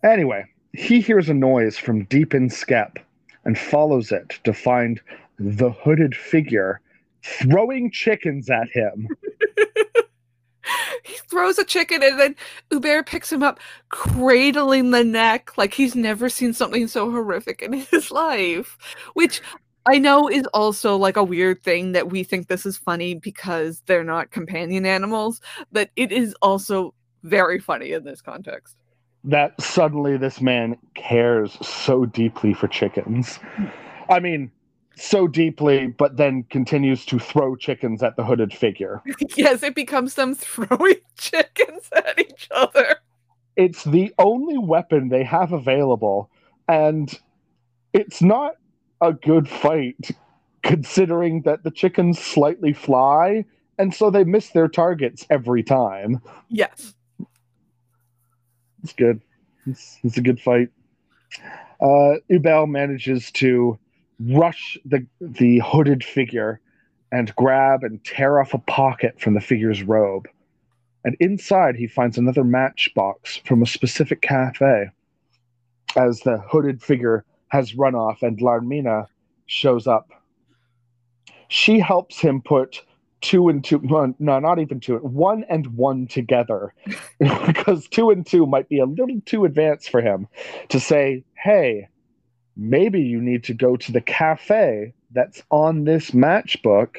S2: Anyway, he hears a noise from deep in Skep and follows it to find the hooded figure throwing chickens at him.
S1: he throws a chicken and then Hubert picks him up, cradling the neck like he's never seen something so horrific in his life. Which I know is also like a weird thing that we think this is funny because they're not companion animals, but it is also very funny in this context.
S2: That suddenly this man cares so deeply for chickens. I mean, so deeply, but then continues to throw chickens at the hooded figure.
S1: yes, it becomes them throwing chickens at each other.
S2: It's the only weapon they have available, and it's not a good fight considering that the chickens slightly fly and so they miss their targets every time.
S1: Yes.
S2: It's good. It's, it's a good fight. Uh, Hubert manages to rush the the hooded figure and grab and tear off a pocket from the figure's robe. And inside he finds another matchbox from a specific cafe. As the hooded figure has run off and Larmina shows up. She helps him put two and two, no, not even two, one and one together because two and two might be a little too advanced for him to say, hey, maybe you need to go to the cafe that's on this matchbook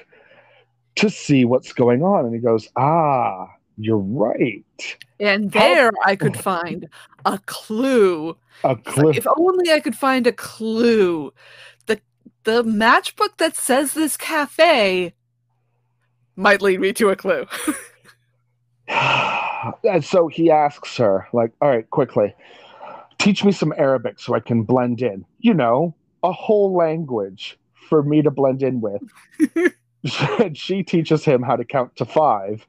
S2: to see what's going on. And he goes, ah, you're right.
S1: And there I could find a clue.
S2: A clue.
S1: Like, if only I could find a clue. The the matchbook that says this cafe might lead me to a clue.
S2: and so he asks her, like, all right, quickly, teach me some Arabic so I can blend in. You know, a whole language for me to blend in with. and she teaches him how to count to five.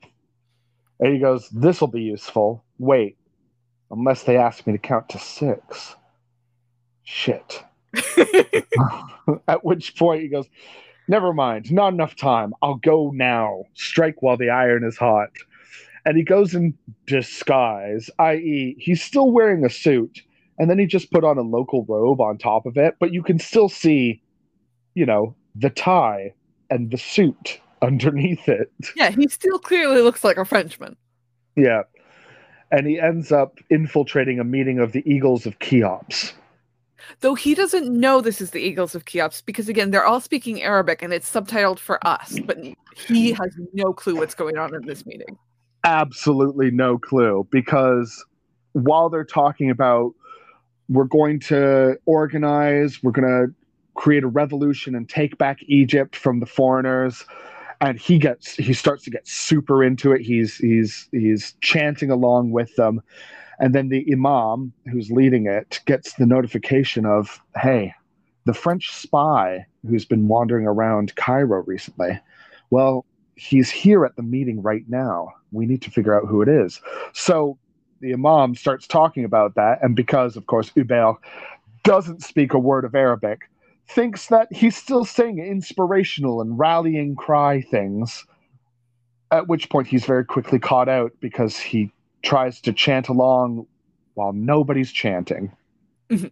S2: And he goes, This will be useful. Wait, unless they ask me to count to six. Shit. At which point he goes, Never mind, not enough time. I'll go now. Strike while the iron is hot. And he goes in disguise, i.e., he's still wearing a suit, and then he just put on a local robe on top of it, but you can still see, you know, the tie and the suit underneath it.
S1: Yeah, he still clearly looks like a Frenchman.
S2: Yeah. And he ends up infiltrating a meeting of the Eagles of Cheops.
S1: Though he doesn't know this is the Eagles of Cheops because, again, they're all speaking Arabic and it's subtitled for us, but he has no clue what's going on in this meeting.
S2: Absolutely no clue because while they're talking about we're going to organize, we're going to create a revolution and take back Egypt from the foreigners, and he gets he starts to get super into it. He's he's he's chanting along with them, and then the imam who's leading it gets the notification of, "Hey, the French spy who's been wandering around Cairo recently. Well, he's here at the meeting right now. We need to figure out who it is." So the imam starts talking about that, and because of course Hubert doesn't speak a word of Arabic, thinks that he's still saying inspirational and rallying cry things. At which point he's very quickly caught out because he tries to chant along while nobody's chanting.
S1: Mhm.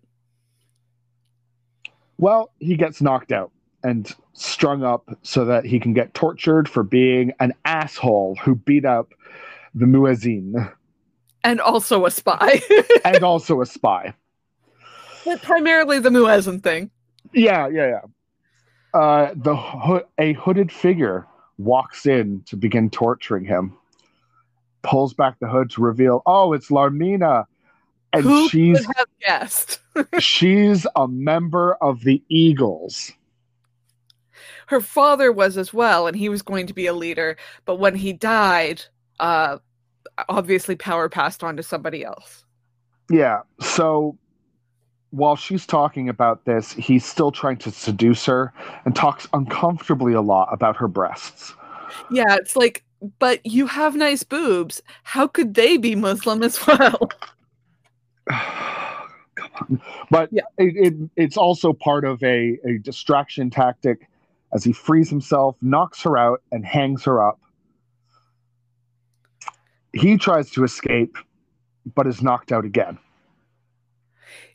S2: well, he gets knocked out and strung up so that he can get tortured for being an asshole who beat up the muezzin
S1: And also a spy.
S2: and also a spy.
S1: but primarily the Muezzin thing.
S2: Yeah, yeah, yeah. Uh, the ho- a hooded figure walks in to begin torturing him. Pulls back the hood to reveal, oh, it's Larmina, and
S1: Who
S2: she's
S1: have guessed?
S2: she's a member of the Eagles.
S1: Her father was as well, and he was going to be a leader. But when he died, uh, obviously power passed on to somebody else.
S2: Yeah. So while she's talking about this, he's still trying to seduce her and talks uncomfortably a lot about her breasts.
S1: Yeah, it's like, but you have nice boobs. How could they be Muslim as well?
S2: Come on. But
S1: Yeah.
S2: it, it, it's also part of a, a distraction tactic as he frees himself, knocks her out, and hangs her up. He tries to escape, but is knocked out again.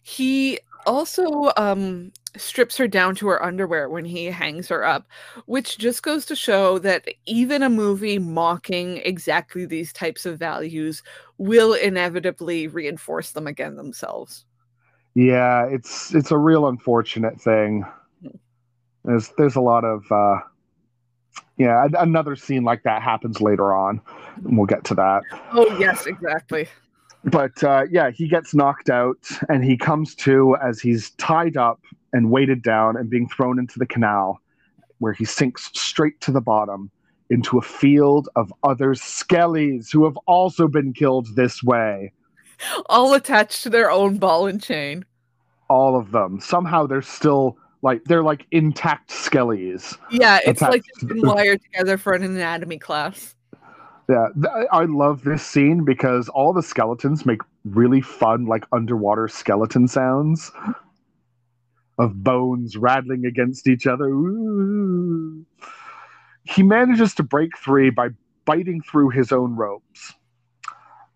S1: He also um, strips her down to her underwear when he hangs her up, which just goes to show that even a movie mocking exactly these types of values will inevitably reinforce them again themselves.
S2: Yeah, it's it's a real unfortunate thing. There's there's a lot of uh, yeah. Another scene like that happens later on, and we'll get to that.
S1: Oh, yes, exactly.
S2: But uh, yeah, he gets knocked out, and he comes to as he's tied up and weighted down and being thrown into the canal, where he sinks straight to the bottom into a field of other skellies who have also been killed this way.
S1: All attached to their own ball and chain.
S2: All of them. Somehow they're still like they're like intact skellies.
S1: Yeah, it's like they've been wired together for an anatomy class.
S2: Yeah, I love this scene because all the skeletons make really fun, like underwater skeleton sounds of bones rattling against each other. Ooh. He manages to break free by biting through his own ropes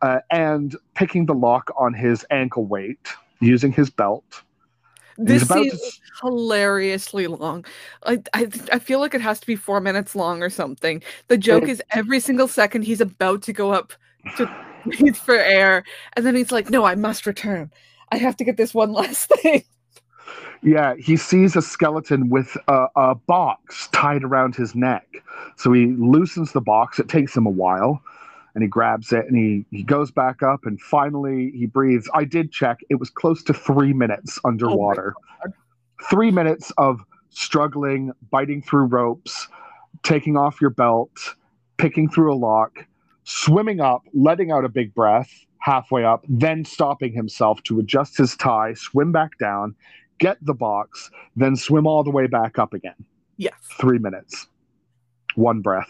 S2: uh, and picking the lock on his ankle weight using his belt.
S1: This is hilariously long. I, I I feel like it has to be four minutes long or something. The joke is every single second he's about to go up to breathe for air, and then he's like, "No, I must return. I have to get this one last thing."
S2: Yeah, he sees a skeleton with a, a box tied around his neck. So he loosens the box. It takes him a while. And he grabs it and he, he goes back up and finally he breathes. I did check. It was close to three minutes underwater. Oh three minutes of struggling, biting through ropes, taking off your belt, picking through a lock, swimming up, letting out a big breath, halfway up, then stopping himself to adjust his tie, swim back down, get the box, then swim all the way back up again.
S1: Yes.
S2: Three minutes. One breath.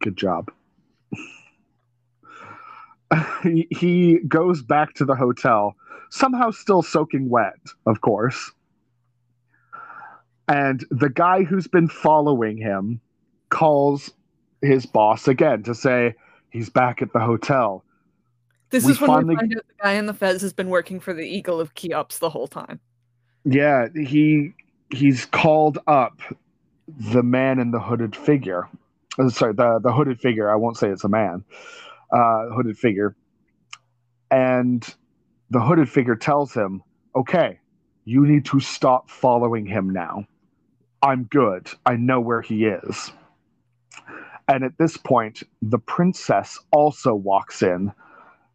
S2: Good job. he, goes back to the hotel, somehow still soaking wet, of course. And the guy who's been following him calls his boss again to say he's back at the hotel.
S1: This
S2: We
S1: is when
S2: finally-
S1: we find out the guy in the fez has been working for the Eagle of Cheops the whole time.
S2: Yeah, he he's called up the man in the hooded figure. Uh, sorry, the the hooded figure. I won't say it's a man. Uh, hooded figure, and the hooded figure tells him, "Okay, you need to stop following him now. I'm good. I know where he is." And at this point, the princess also walks in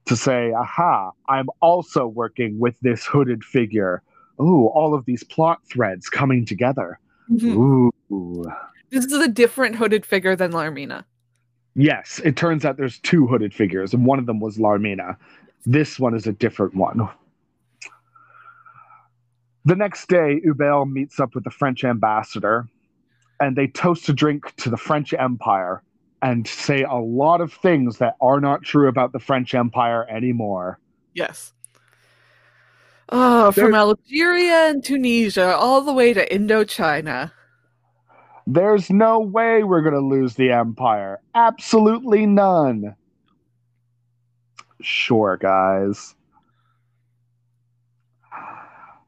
S2: to say, "Aha! I'm also working with this hooded figure." Ooh, all of these plot threads coming together.
S1: Mhm.
S2: Ooh.
S1: This is a different hooded figure than Larmina.
S2: Yes, it turns out there's two hooded figures, and one of them was Larmina. This one is a different one. The next day, Hubert meets up with the French ambassador, and they toast a drink to the French Empire and say a lot of things that are not true about the French Empire anymore.
S1: Yes. Oh, from Algeria and Tunisia all the way to Indochina.
S2: There's no way we're going to lose the Empire. Absolutely none. Sure, guys.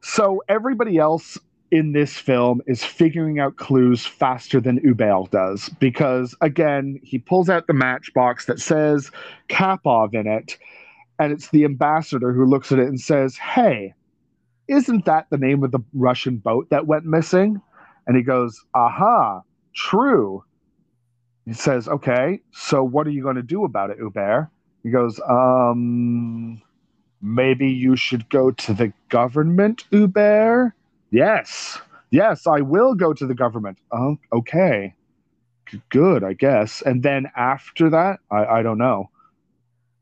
S2: So everybody else in this film is figuring out clues faster than Hubert does because, again, he pulls out the matchbox that says Kapov in it, and it's the ambassador who looks at it and says, Hey, isn't that the name of the Russian boat that went missing? And he goes, Aha, true. He says, Okay, so what are you going to do about it, Hubert? He goes, Um, maybe you should go to the government, Hubert? Yes, yes, I will go to the government. Oh, okay. G- Good, I guess. And then after that, I, I don't know.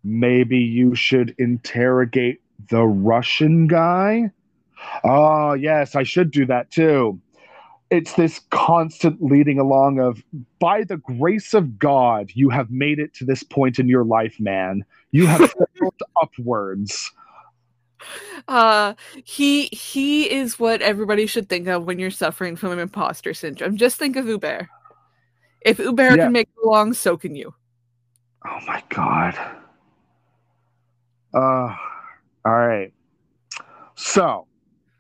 S2: Maybe you should interrogate the Russian guy? Oh, yes, I should do that too it's this constant leading along of by the grace of god you have made it to this point in your life man you have sailed upwards
S1: Uh, he he is what everybody should think of when you're suffering from an imposter syndrome. Just think of Uber. If Uber
S2: Yeah.
S1: can make it along, so can you.
S2: oh my god uh all right so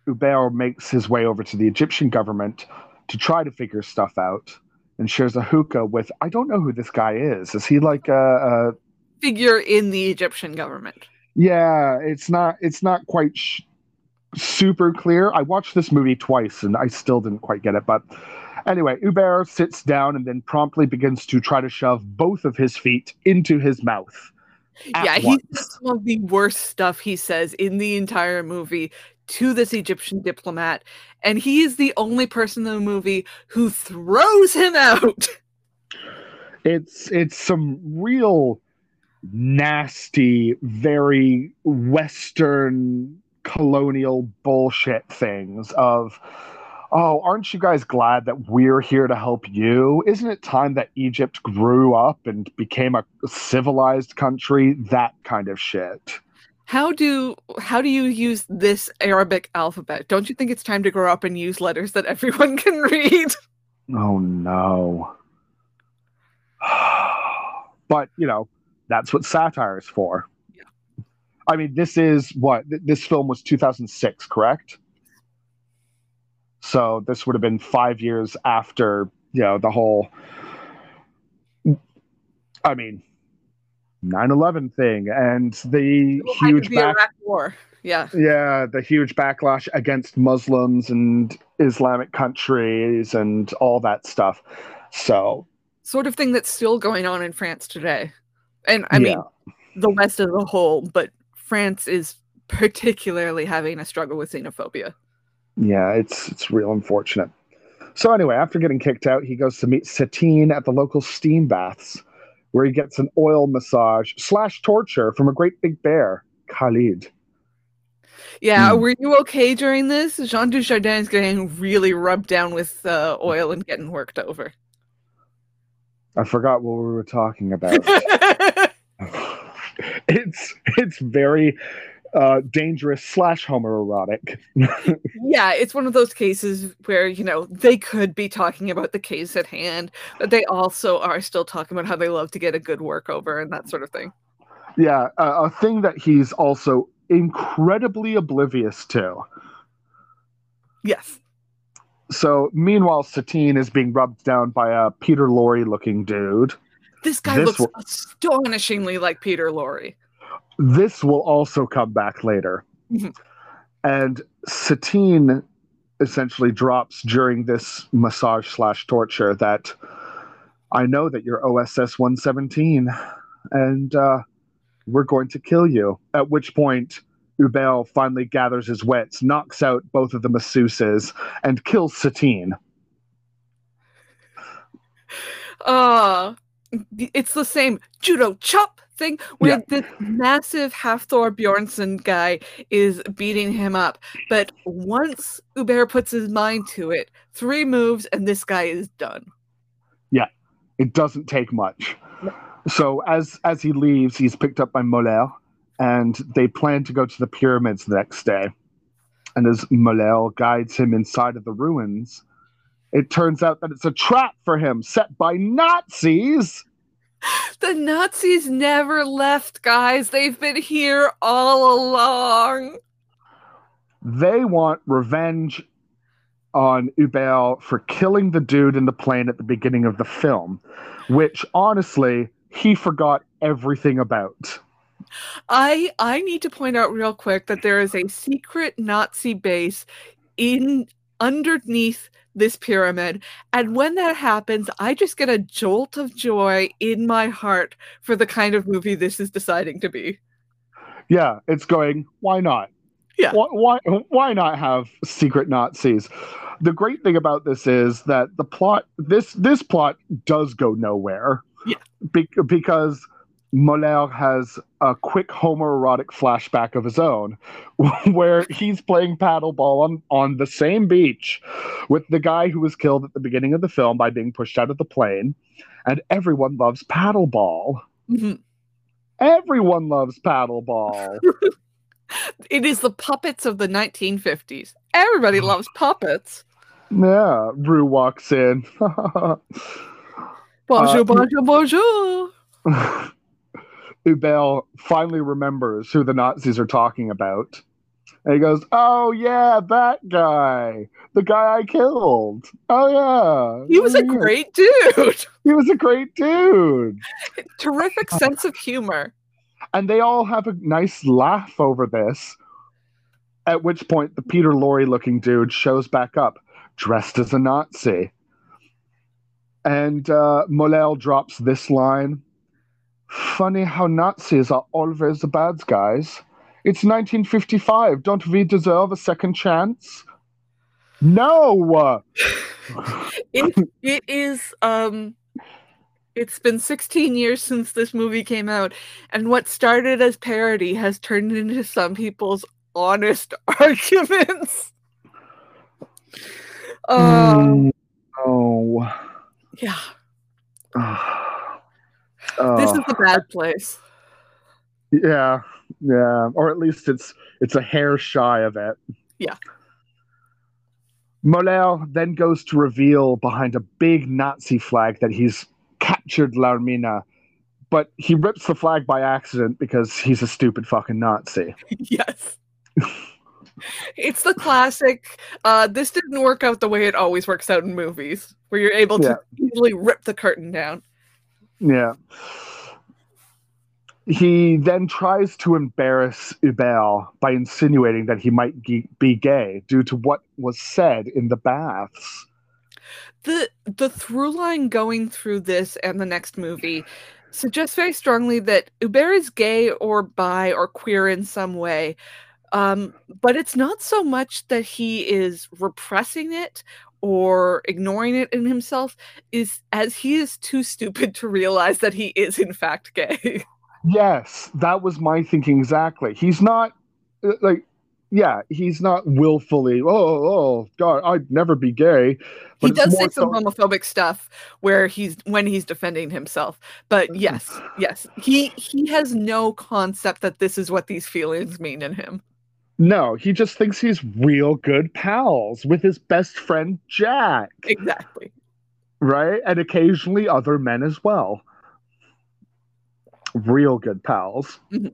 S2: Hubert makes his way over to the Egyptian government to try to figure stuff out and shares a hookah with I don't know who this guy is. Is he like a, a
S1: Figure in the Egyptian government.
S2: Yeah, it's not it's not quite sh- super clear. I watched this movie twice and I still didn't quite get it, but anyway, Hubert sits down and then promptly begins to try to shove both of his feet into his mouth. At
S1: yeah, he
S2: once.
S1: says some of the worst stuff he says in the entire movie to this Egyptian diplomat, and he is the only person in the movie who throws him out.
S2: It's it's some real nasty, very western colonial bullshit things of oh, aren't you guys glad that we're here to help you? Isn't it time that Egypt grew up and became a civilized country? That kind of shit.
S1: How do how do you use this Arabic alphabet? Don't you think it's time to grow up and use letters that everyone can read?
S2: Oh no. but, you know, that's what satire is for.
S1: Yeah.
S2: I mean, this is what this film was 2006, correct? So this would have been 5 years after, you know, the whole I mean, 9/11 thing and the huge
S1: the
S2: back
S1: Iraq War. Yeah.
S2: yeah, the huge backlash against Muslims and Islamic countries and all that stuff. So,
S1: Sort of thing that's still going on in France today. And I mean the West as a whole, but France is particularly having a struggle with xenophobia.
S2: Yeah, it's it's real unfortunate. So anyway, after getting kicked out, he goes to meet Satine at the local steam baths, where he gets an oil massage slash torture from a great big bear, Khalid.
S1: Yeah, mm. were you okay during this? Jean Dujardin is getting really rubbed down with uh, oil and getting worked over.
S2: I forgot what we were talking about. it's it's very uh, dangerous slash homoerotic.
S1: yeah, it's one of those cases where you know they could be talking about the case at hand, but they also are still talking about how they love to get a good work over and that sort of thing.
S2: Yeah, uh, a thing that he's also incredibly oblivious to.
S1: Yes.
S2: So meanwhile, Satine is being rubbed down by a Peter Lorre looking dude.
S1: This guy this looks astonishingly like Peter Lorre.
S2: This will also come back later. Mm-hmm. And Satine essentially drops during this massage slash torture that I know that you're OSS 117 and uh, we're going to kill you. At which point, Hubert finally gathers his wits, knocks out both of the masseuses, and kills Satine.
S1: Uh, it's the same judo chop thing where yeah. this massive Hafthor Bjornsson guy is beating him up. But once Hubert puts his mind to it, three moves and this guy is done.
S2: Yeah, it doesn't take much. So as as he leaves, he's picked up by Moller, and they plan to go to the pyramids the next day. And as Moller guides him inside of the ruins, it turns out that it's a trap for him set by Nazis.
S1: The Nazis never left, guys. They've been here all along.
S2: They want revenge on Hubert for killing the dude in the plane at the beginning of the film, which honestly he forgot everything about.
S1: I I need to point out real quick that there is a secret Nazi base in underneath this pyramid. And when that happens, I just get a jolt of joy in my heart for the kind of movie this is deciding to be.
S2: Yeah, it's going, why not?
S1: Yeah.
S2: Why, why, why not have secret Nazis? The great thing about this is that the plot this this plot does go nowhere.
S1: Yeah.
S2: Be- because Moller has a quick homoerotic flashback of his own where he's playing paddleball on, on the same beach with the guy who was killed at the beginning of the film by being pushed out of the plane. And everyone loves paddleball. Mm-hmm. Everyone loves paddleball.
S1: it is the puppets of the 1950s. Everybody loves puppets.
S2: Yeah, Rue walks in.
S1: bonjour, uh, bonjour, bonjour.
S2: Hubert finally remembers who the Nazis are talking about. And he goes, Oh, yeah, that guy. The guy I killed. Oh, yeah.
S1: He was a great dude.
S2: He was a great dude.
S1: Terrific sense of humor.
S2: And they all have a nice laugh over this. At which point, the Peter Lorre looking dude shows back up, dressed as a Nazi. And uh, Moller drops this line Funny how Nazis are always the bad guys. It's 1955. Don't we deserve a second chance? No.
S1: it it is um it's been 16 years since this movie came out and what started as parody has turned into some people's honest arguments.
S2: Um, oh.
S1: Yeah. This is a bad place.
S2: Yeah, yeah, or at least it's it's a hair shy of it.
S1: Yeah.
S2: Moller then goes to reveal behind a big Nazi flag that he's captured Larmina, but he rips the flag by accident because he's a stupid fucking Nazi.
S1: yes. it's the classic uh, this didn't work out the way it always works out in movies where you're able to yeah. easily rip the curtain down
S2: yeah. He then tries to embarrass Hubert by insinuating that he might be gay due to what was said in the baths.
S1: The the through line going through this and the next movie suggests very strongly that Hubert is gay or bi or queer in some way. Um, but it's not so much that he is repressing it or ignoring it in himself is as he is too stupid to realize that he is in fact gay.
S2: Yes, that was my thinking exactly. He's not uh, like yeah, he's not willfully, oh, oh, God, I'd never be gay.
S1: he does say some so... homophobic stuff where he's when he's defending himself. But yes, yes, he he has no concept that this is what these feelings mean in him.
S2: No, he just thinks he's real good pals with his best friend Jack.
S1: Exactly.
S2: Right? And occasionally other men as well. Real good pals. Mm-hmm.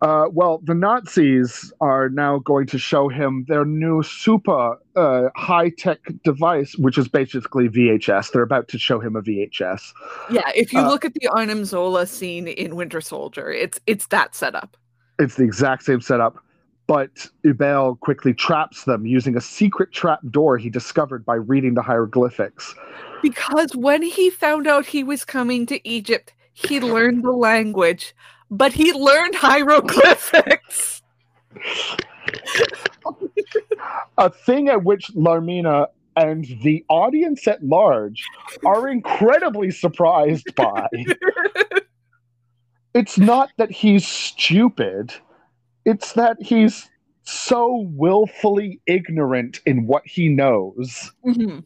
S2: Uh, well, the Nazis are now going to show him their new super uh, high tech device, which is basically VHS. They're about to show him a VHS.
S1: Yeah, if you uh, look at the Arnim Zola scene in Winter Soldier, it's it's that setup.
S2: It's the exact same setup, but Hubert quickly traps them using a secret trap door he discovered by reading the hieroglyphics.
S1: Because when he found out he was coming to Egypt, he learned the language but he learned hieroglyphics.
S2: a thing at which Larmina and the audience at large are incredibly surprised by. it's not that he's stupid, it's that he's so willfully ignorant in what he knows. Mm-hmm.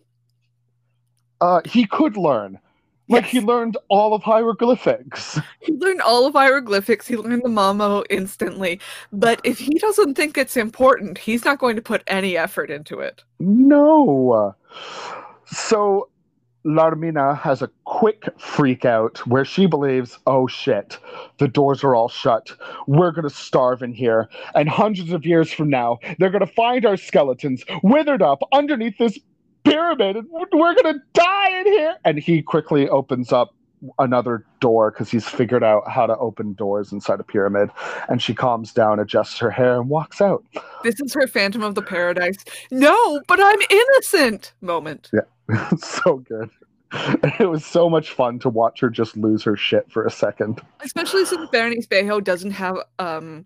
S2: Uh, he could learn. Like yes. he learned all of hieroglyphics.
S1: He learned all of hieroglyphics. He learned the Mamo instantly. But if he doesn't think it's important, he's not going to put any effort into it.
S2: No. So Larmina has a quick freak out where she believes, oh shit, the doors are all shut. We're going to starve in here. And hundreds of years from now, they're going to find our skeletons withered up underneath this pyramid and we're gonna die in here. And he quickly opens up another door because he's figured out how to open doors inside a pyramid. And she calms down adjusts her hair and walks out.
S1: This is her phantom of the paradise. No but i'm innocent! Moment.
S2: Yeah so good it was so much fun to watch her just lose her shit for a second
S1: especially since berenice bejo doesn't have um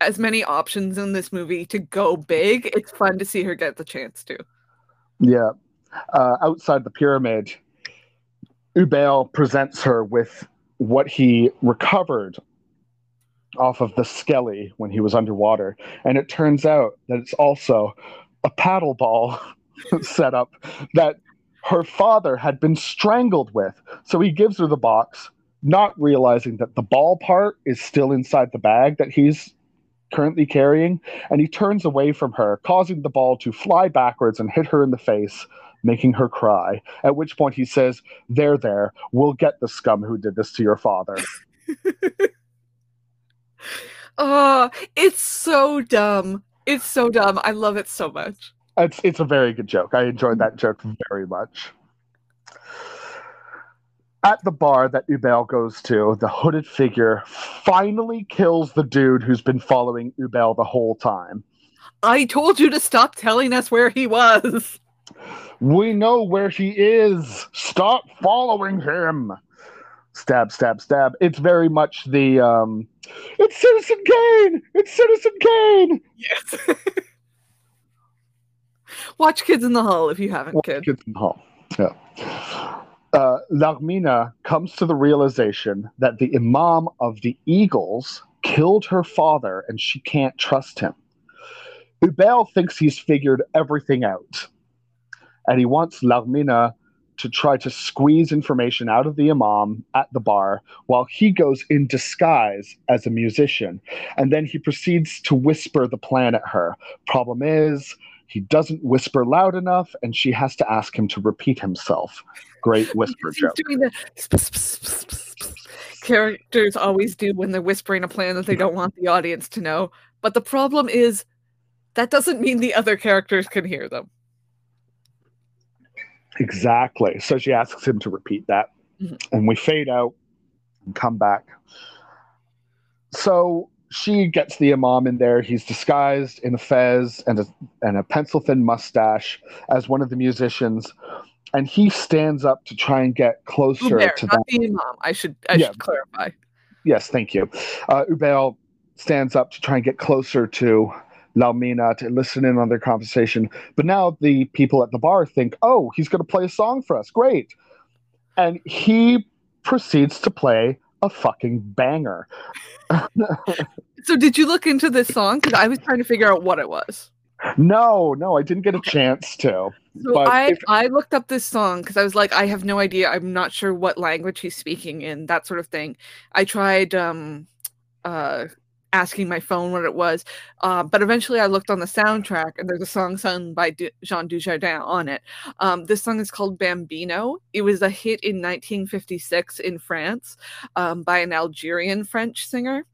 S1: as many options in this movie to go big it's fun to see her get the chance to
S2: yeah. Uh, outside the pyramid, Hubert presents her with what he recovered off of the skelly when he was underwater. And it turns out that it's also a paddle ball setup that her father had been strangled with. So he gives her the box, not realizing that the ball part is still inside the bag that he's currently carrying, and he turns away from her, causing the ball to fly backwards and hit her in the face, making her cry. At which point he says, There, there, we'll get the scum who did this to your father.
S1: oh, it's so dumb. It's so dumb. I love it so much.
S2: It's it's a very good joke. I enjoyed that joke very much. At the bar that Hubert goes to, the hooded figure finally kills the dude who's been following Hubert the whole time.
S1: I told you to stop telling us where he was.
S2: We know where he is. Stop following him. Stab, stab, stab. It's very much the um it's Citizen Kane! It's Citizen Kane!
S1: Yes. Watch Kids in the Hall if you haven't, Watch kid.
S2: Kids in the Hall. Yeah uh, Larmina comes to the realization that the Imam of the Eagles killed her father and she can't trust him. Hubert thinks he's figured everything out, and he wants Larmina to try to squeeze information out of the Imam at the bar while he goes in disguise as a musician. And then he proceeds to whisper the plan at her. Problem is, he doesn't whisper loud enough, and she has to ask him to repeat himself. Great whisper joke.
S1: Characters always do when they're whispering a plan that they don't want the audience to know. But the problem is that doesn't mean the other characters can hear them.
S2: Exactly. So she asks him to repeat that. Mm-hmm. And we fade out and come back. So she gets the imam in there. He's disguised in a fez and a, and a pencil thin mustache as one of the musicians. And he stands up to try and get closer
S1: Hubert,
S2: to
S1: not the imam. I should I yeah. should clarify.
S2: Yes, thank you. Uh, Hubert stands up to try and get closer to Larmina to listen in on their conversation. But now the people at the bar think, oh, he's going to play a song for us. Great. And he proceeds to play a fucking banger.
S1: so, did you look into this song? Because I was trying to figure out what it was.
S2: No, no, I didn't get a chance to.
S1: So I if... I looked up this song because I was like, I have no idea. I'm not sure what language he's speaking in, that sort of thing. I tried um uh asking my phone what it was. Uh, but eventually I looked on the soundtrack and there's a song sung by D- Jean Dujardin on it. Um, this song is called Bambino. It was a hit in 1956 in France um, by an Algerian French singer.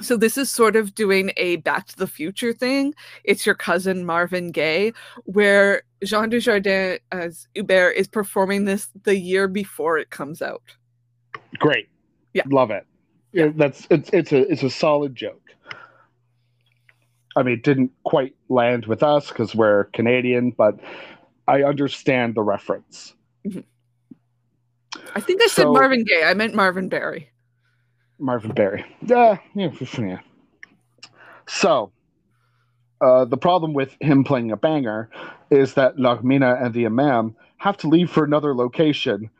S1: So this is sort of doing a Back to the Future thing. It's your cousin Marvin Gaye, where Jean Dujardin as Hubert is performing this the year before it comes out.
S2: Great.
S1: Yeah.
S2: Love it. Yeah. That's it's it's a it's a solid joke. I mean, it didn't quite land with us because we're Canadian, but I understand the reference.
S1: Mm-hmm. I think I said Marvin Gaye. I meant Marvin Berry.
S2: Marvin Berry. Yeah, yeah, yeah. So, uh, the problem with him playing a banger is that Larmina and the Imam have to leave for another location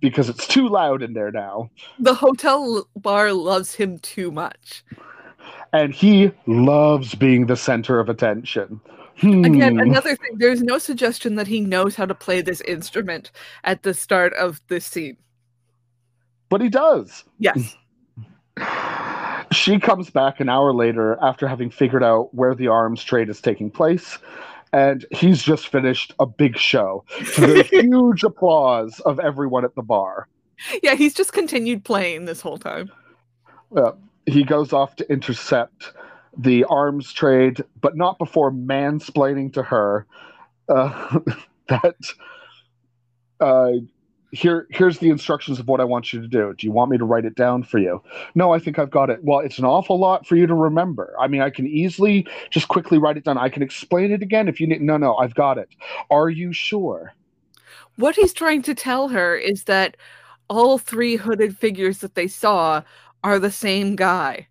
S2: because it's too loud in there now.
S1: The hotel bar loves him too much.
S2: And he loves being the center of attention.
S1: Hmm. Again, another thing, there's no suggestion that he knows how to play this instrument at the start of this scene.
S2: But he does.
S1: Yes.
S2: She comes back an hour later after having figured out where the arms trade is taking place, and he's just finished a big show to the huge applause of everyone at the bar.
S1: Yeah, he's just continued playing this whole time.
S2: Uh, he goes off to intercept the arms trade, but not before mansplaining to her uh, that uh, here here's the instructions of what I want you to do. Do you want me to write it down for you? No, I think I've got it. Well, it's an awful lot for you to remember. I mean, I can easily just quickly write it down. I can explain it again if you need. No, no, I've got it. Are you sure?
S1: What he's trying to tell her is that all three hooded figures that they saw are the same guy.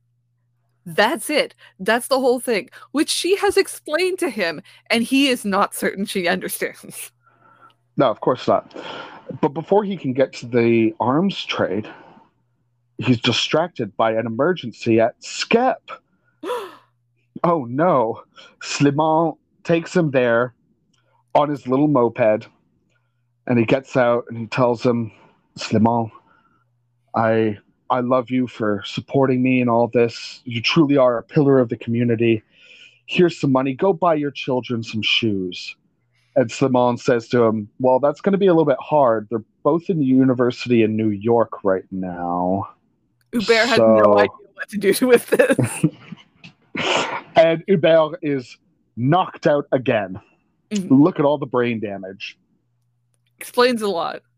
S1: That's it. That's the whole thing, which she has explained to him, and he is not certain she understands.
S2: No, of course not. But before he can get to the arms trade, he's distracted by an emergency at Skep. oh no. Slimane takes him there on his little moped and he gets out and he tells him, Slimane, I I love you for supporting me in all this. You truly are a pillar of the community. Here's some money. Go buy your children some shoes. And Slimane says to him, Well, that's going to be a little bit hard. They're both in the university in New York right now.
S1: Hubert so... has no idea what to do with this.
S2: and Hubert is knocked out again. Mm-hmm. Look at all the brain damage.
S1: Explains a lot.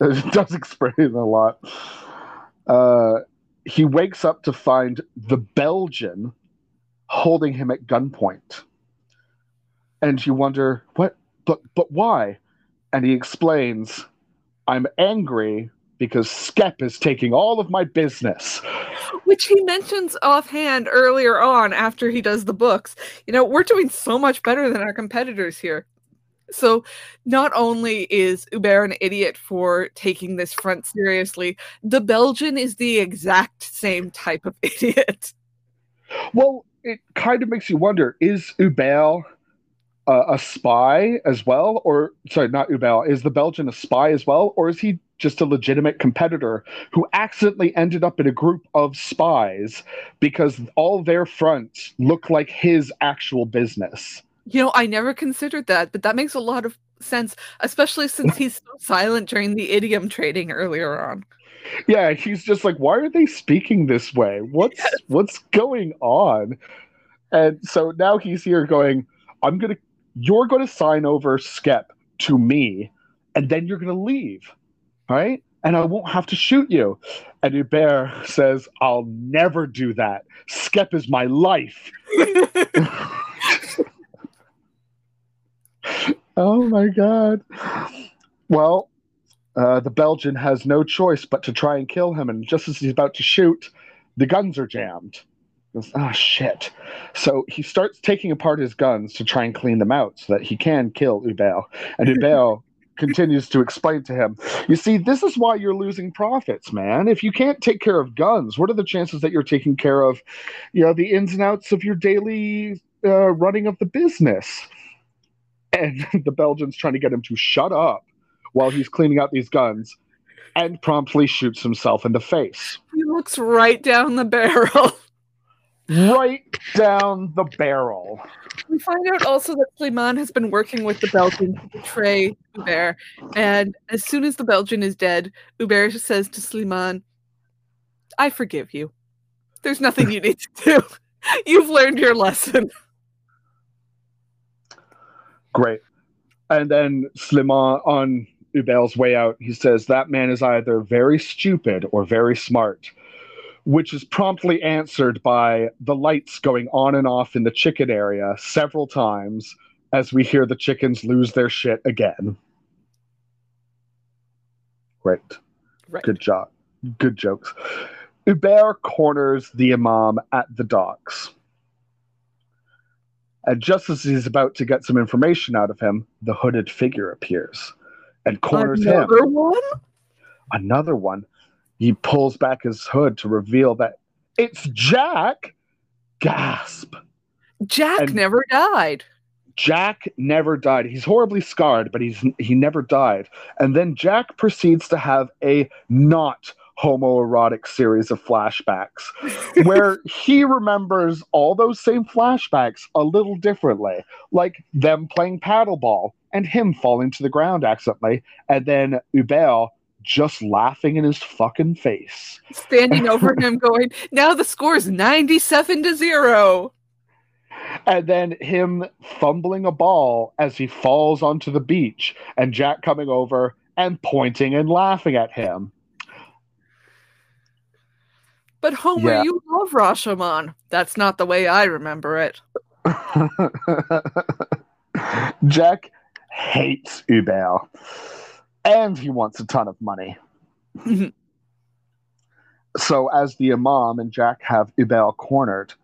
S2: It does explain a lot. Uh, he wakes up to find the Belgian holding him at gunpoint. And you wonder, what but but why? And he explains, I'm angry because Skep is taking all of my business.
S1: Which he mentions offhand earlier on after he does the books. You know, we're doing so much better than our competitors here. So, not only is Hubert an idiot for taking this front seriously, the Belgian is the exact same type of idiot.
S2: Well, it kind of makes you wonder is Hubert uh, a spy as well, or sorry, not Hubert. Is the Belgian a spy as well, or is he just a legitimate competitor who accidentally ended up in a group of spies because all their fronts look like his actual business?
S1: You know, I never considered that, but that makes a lot of sense, especially since he's so silent during the idiom trading earlier on.
S2: Yeah, he's just like, why are they speaking this way? What's yes. what's going on? And so now he's here going, I'm gonna you're going to sign over Skep to me, and then you're going to leave, right? And I won't have to shoot you. And Hubert says, I'll never do that. Skep is my life. oh my God. Well, uh, the Belgian has no choice but to try and kill him. And just as he's about to shoot, the guns are jammed. Goes, oh shit. So he starts taking apart his guns to try and clean them out so that he can kill Hubert. And Hubert continues to explain to him, you see, this is why you're losing profits, man. If you can't take care of guns, what are the chances that you're taking care of, you know, the ins and outs of your daily uh, running of the business? And the Belgian's trying to get him to shut up while he's cleaning out these guns and promptly shoots himself in the face.
S1: He looks right down the barrel.
S2: Right down the barrel.
S1: We find out also that Slimane has been working with the Belgian to betray Hubert. And as soon as the Belgian is dead, Hubert says to Slimane, I forgive you. There's nothing you need to do. You've learned your lesson.
S2: Great. And then Slimane, on Hubert's way out, he says, That man is either very stupid or very smart which is promptly answered by the lights going on and off in the chicken area several times as we hear the chickens lose their shit again. Great. Right. Good job. Good jokes. Hubert corners the Imam at the docks. And just as he's about to get some information out of him, the hooded figure appears and corners
S1: Another him. Another one?
S2: Another one. He pulls back his hood to reveal that it's Jack. Gasp.
S1: Jack and never died.
S2: Jack never died. He's horribly scarred, but he's he never died. And then Jack proceeds to have a not homoerotic series of flashbacks where he remembers all those same flashbacks a little differently, like them playing paddleball and him falling to the ground accidentally, and then Hubert just laughing in his fucking face.
S1: Standing over him going, now the score's 97 to 0.
S2: And then him fumbling a ball as he falls onto the beach, and Jack coming over and pointing and laughing at him.
S1: But Homer, yeah. you love Rashomon. That's not the way I remember it.
S2: Jack hates Hubert and he wants a ton of money. so, as the Imam and Jack have Hubert cornered,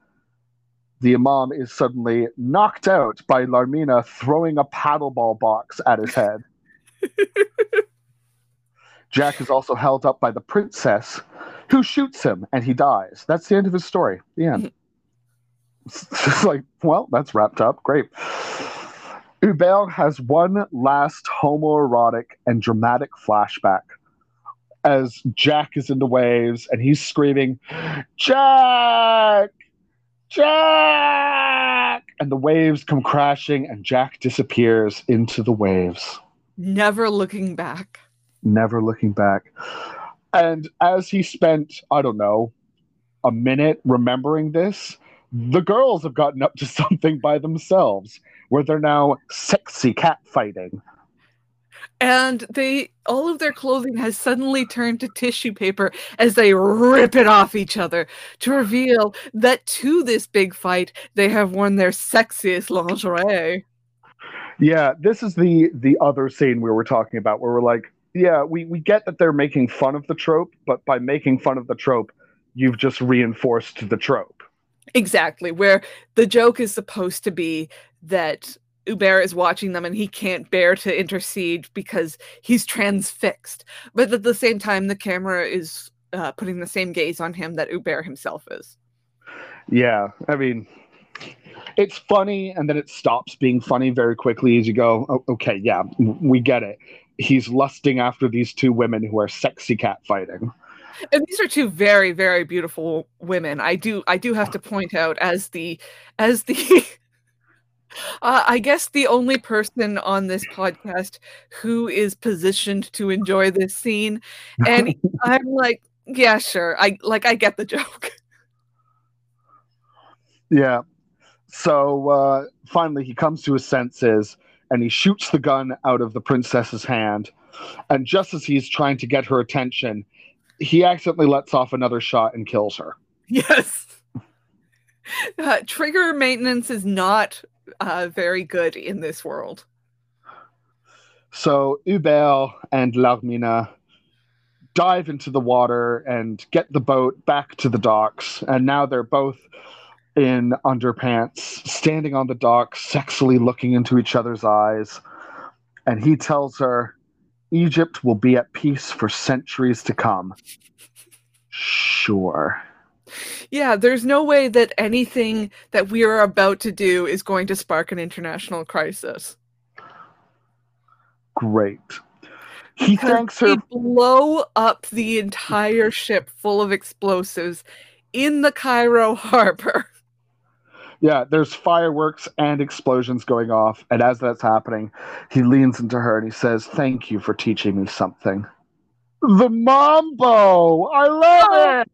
S2: the Imam is suddenly knocked out by Larmina throwing a paddleball box at his head. Jack is also held up by the princess, who shoots him and he dies. That's the end of his story. The end. it's like, well, that's wrapped up. Great. Hubert has one last homoerotic and dramatic flashback as Jack is in the waves and he's screaming, Jack! Jack! And the waves come crashing and Jack disappears into the waves.
S1: Never looking back.
S2: Never looking back. And as he spent, I don't know, a minute remembering this, the girls have gotten up to something by themselves where they're now sexy cat fighting.
S1: And they all of their clothing has suddenly turned to tissue paper as they rip it off each other to reveal that to this big fight they have worn their sexiest lingerie.
S2: Yeah, this is the the other scene we were talking about where we're like, yeah, we, we get that they're making fun of the trope, but by making fun of the trope, you've just reinforced the trope.
S1: Exactly, where the joke is supposed to be that Hubert is watching them and he can't bear to intercede because he's transfixed. But at the same time, the camera is uh, putting the same gaze on him that Hubert himself is.
S2: Yeah, I mean, it's funny and then it stops being funny very quickly as you go, oh, okay, yeah, we get it. He's lusting after these two women who are sexy cat fighting
S1: and these are two very very beautiful women i do i do have to point out as the as the uh, i guess the only person on this podcast who is positioned to enjoy this scene and i'm like yeah sure i like i get the joke
S2: yeah so uh finally he comes to his senses and he shoots the gun out of the princess's hand and just as he's trying to get her attention he accidentally lets off another shot and kills her.
S1: Yes. Uh, trigger maintenance is not uh, very good in this world.
S2: So Hubert and Larmina dive into the water and get the boat back to the docks. And now they're both in underpants, standing on the dock, sexily looking into each other's eyes. And he tells her, Egypt will be at peace for centuries to come. Sure.
S1: Yeah, there's no way that anything that we are about to do is going to spark an international crisis.
S2: Great. He thanks her.
S1: blow up the entire ship full of explosives in the Cairo harbor.
S2: Yeah, there's fireworks and explosions going off. And as that's happening, he leans into her and he says, Thank you for teaching me something. The Mambo! I love oh. it!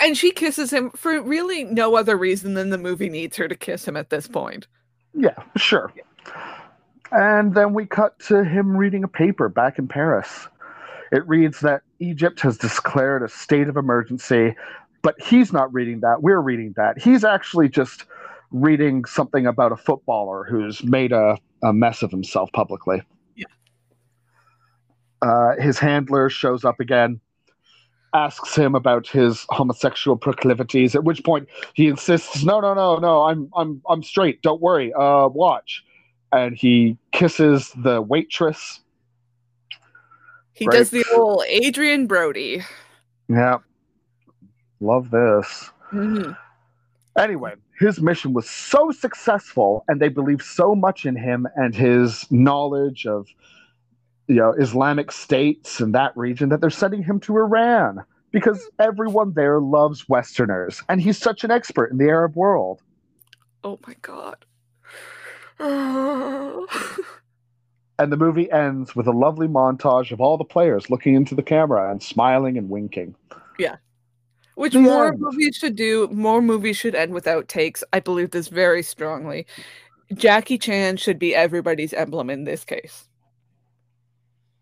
S1: And she kisses him for really no other reason than the movie needs her to kiss him at this point.
S2: Yeah, sure. And then we cut to him reading a paper back in Paris. It reads that Egypt has declared a state of emergency but he's not reading that. We're reading that. He's actually just reading something about a footballer who's made a, a mess of himself publicly.
S1: Yeah.
S2: Uh, his handler shows up again, asks him about his homosexual proclivities. At which point he insists, "No, no, no, no. I'm, I'm, I'm straight. Don't worry. Uh, watch." And he kisses the waitress.
S1: He right? does the old Adrien Brody.
S2: Yeah. Love this. Mm-hmm. Anyway, his mission was so successful, and they believed so much in him and his knowledge of, you know, Islamic states and that region that they're sending him to Iran because hmm. everyone there loves Westerners, and he's such an expert in the Arab world.
S1: Oh my god.
S2: and the movie ends with a lovely montage of all the players looking into the camera and smiling and winking.
S1: Yeah. Which the more end. movies should do, more movies should end without takes. I believe this very strongly. Jackie Chan should be everybody's emblem in this case.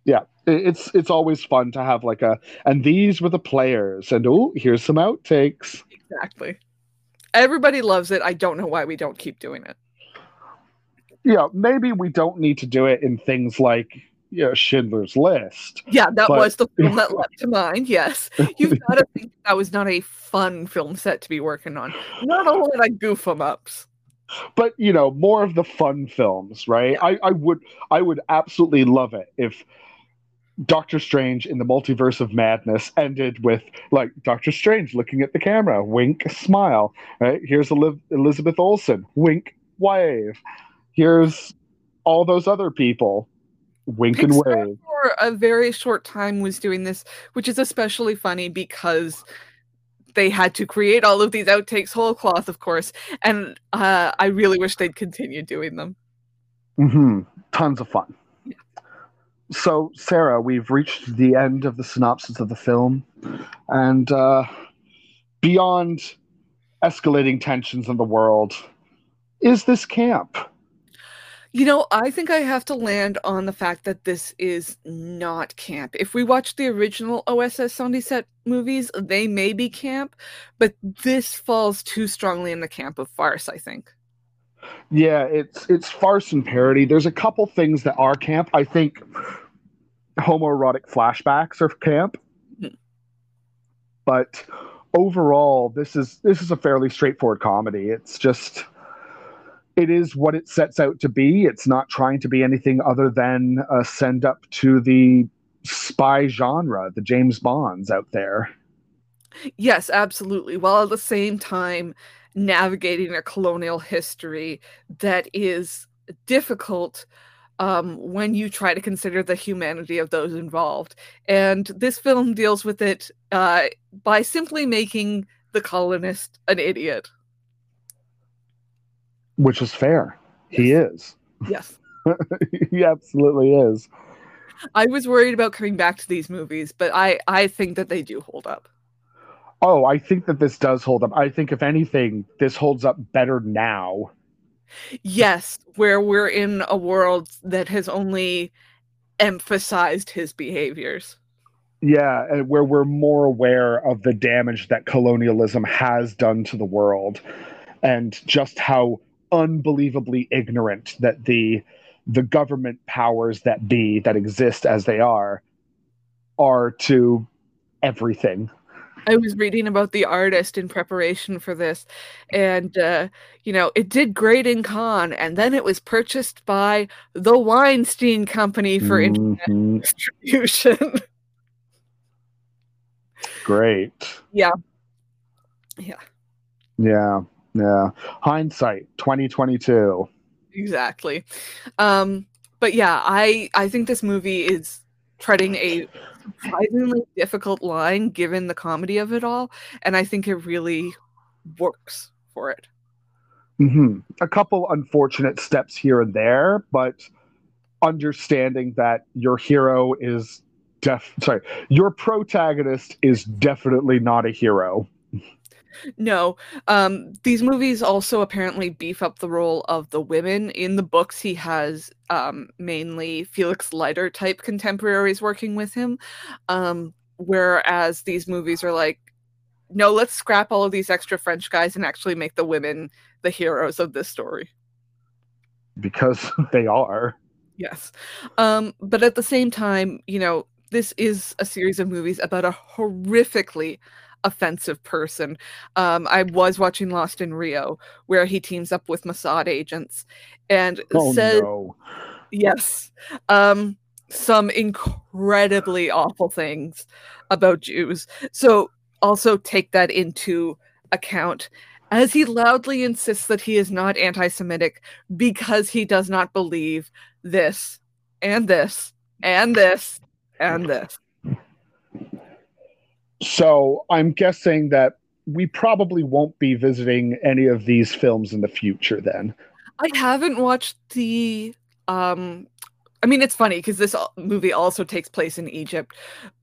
S2: Yeah, it's it's always fun to have like a and these were the players and oh, here's some outtakes.
S1: Exactly. Everybody loves it. I don't know why we don't keep doing it.
S2: Yeah, maybe we don't need to do it in things like you know, Schindler's List.
S1: Yeah, that but... was the film that leapt to mind. Yes, you've got to think that was not a fun film set to be working on. Not a lot of goof em ups.
S2: But you know, more of the fun films, right? Yeah. I, I would, I would absolutely love it if Doctor Strange in the Multiverse of Madness ended with like Doctor Strange looking at the camera, wink, smile. Right? Here's Elizabeth Olsen, wink, wave. Here's all those other people wink Pixar and wave.
S1: For a very short time was doing this, which is especially funny because they had to create all of these outtakes whole cloth, of course, and uh, I really wish they'd continue doing them.
S2: Mm-hmm. Tons of fun. Yeah. So, Sarah, we've reached the end of the synopsis of the film, and uh, beyond escalating tensions in the world, is this camp?
S1: You know, I think I have to land on the fact that this is not camp. If we watch the original OSS 77 movies, they may be camp, but this falls too strongly in the camp of farce, I think.
S2: Yeah, it's it's farce and parody. There's a couple things that are camp. I think homoerotic flashbacks are camp. Mm-hmm. But overall, this is this is a fairly straightforward comedy. It's just it is what it sets out to be. It's not trying to be anything other than a send up to the spy genre, the James Bonds out there.
S1: Yes, absolutely. While at the same time navigating a colonial history that is difficult um, when you try to consider the humanity of those involved. And this film deals with it uh, by simply making the colonist an idiot
S2: which is fair. Yes. He is.
S1: Yes.
S2: he absolutely is.
S1: I was worried about coming back to these movies, but I I think that they do hold up.
S2: Oh, I think that this does hold up. I think if anything, this holds up better now.
S1: Yes, where we're in a world that has only emphasized his behaviors.
S2: Yeah, and where we're more aware of the damage that colonialism has done to the world and just how unbelievably ignorant that the the government powers that be that exist as they are are to everything.
S1: I was reading about the artist in preparation for this, and uh, you know, it did great in Cannes, and then it was purchased by the Weinstein Company for
S2: Mhm.
S1: internet distribution.
S2: Great.
S1: Yeah.
S2: Yeah, Yeah. Yeah. Hindsight 2022.
S1: exactly. Um, but yeah, I I think this movie is treading a surprisingly difficult line given the comedy of it all, and I think it really works for it.
S2: hmm A couple unfortunate steps here and there, but understanding that your hero is def sorry, your protagonist is definitely not a hero.
S1: No, um, these movies also apparently beef up the role of the women. In the books, he has um, mainly Felix Leiter type contemporaries working with him, um, whereas these movies are like, no, let's scrap all of these extra French guys and actually make the women the heroes of this story.
S2: Because they are.
S1: Yes. Um, but at the same time, you know, this is a series of movies about a horrifically offensive person. Um, I was watching Lost in Rio, where he teams up with Mossad agents and
S2: Oh
S1: says,
S2: no.
S1: yes, um, some incredibly awful things about Jews. So also take that into account. As he loudly insists that he is not anti Semitic because he does not believe this and this and this and this.
S2: So I'm guessing that we probably won't be visiting any of these films in the future then.
S1: I haven't watched the um I mean it's funny because this movie also takes place in Egypt,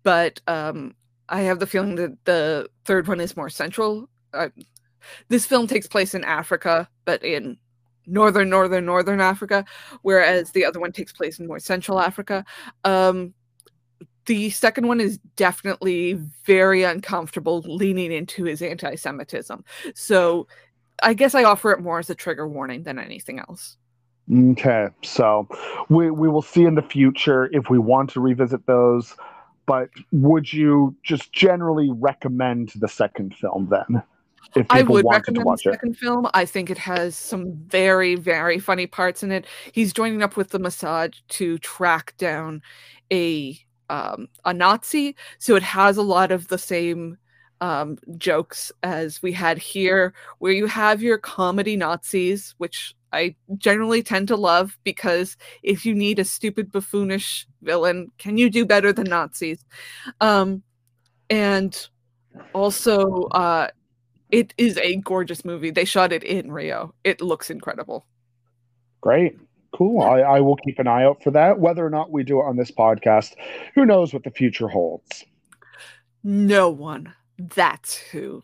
S1: but um I have the feeling that the third one is more central. This film takes place in Africa, but in northern northern northern Africa, whereas the other one takes place in more central Africa. Um the second one is definitely very uncomfortable leaning into his anti-Semitism. So I guess I offer it more as a trigger warning than anything else.
S2: Okay, so we we will see in the future if we want to revisit those. But would you just generally recommend the second film then? If
S1: I
S2: people
S1: would recommend
S2: to
S1: the
S2: watch it.
S1: second film. I think it has some very, very funny parts in it. He's joining up with the Mossad to track down a um, a Nazi, so it has a lot of the same um, jokes as we had here, where you have your comedy Nazis, which I generally tend to love because if you need a stupid buffoonish villain, can you do better than Nazis? Um, and also, uh, it is a gorgeous movie. They shot it in Rio. It looks incredible.
S2: Great. Cool. I, I will keep an eye out for that. Whether or not we do it on this podcast, who knows what the future holds.
S1: No one. That's who.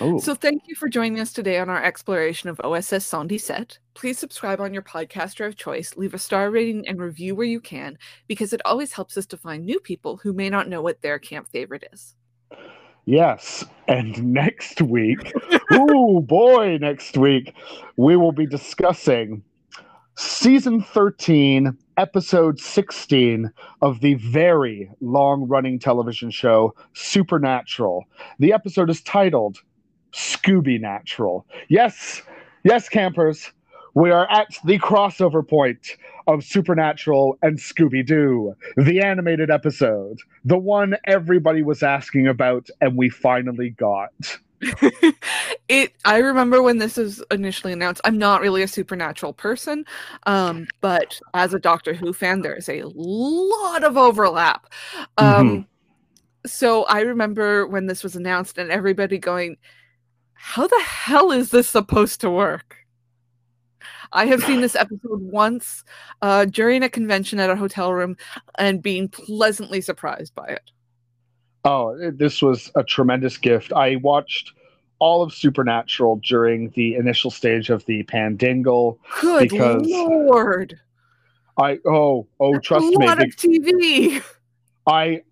S2: Oh,
S1: So thank you for joining us today on our exploration of OSS 117. Please subscribe on your podcaster of choice, leave a star rating and review where you can, because it always helps us to find new people who may not know what their camp favorite is.
S2: yes. And next week, oh boy, next week, we will be discussing season 13, episode 16 of the very long running television show Supernatural. The episode is titled Scooby Natural. Yes, yes, campers, we are at the crossover point of Supernatural and Scooby Doo, the animated episode, the one everybody was asking about, and we finally got.
S1: it I remember when this was initially announced. I'm not really a supernatural person, um, but as a Doctor Who fan, there is a lot of overlap. Um, so I remember when this was announced and everybody going, How the hell is this supposed to work? I have seen this episode once uh, during a convention at a hotel room and being pleasantly surprised by it.
S2: Oh, this was a tremendous gift. I watched all of Supernatural during the initial stage of the Pandingle.
S1: Good
S2: Because-
S1: lord!
S2: I oh oh
S1: That's
S2: trust
S1: a
S2: me,
S1: lot
S2: be-
S1: of TV.
S2: I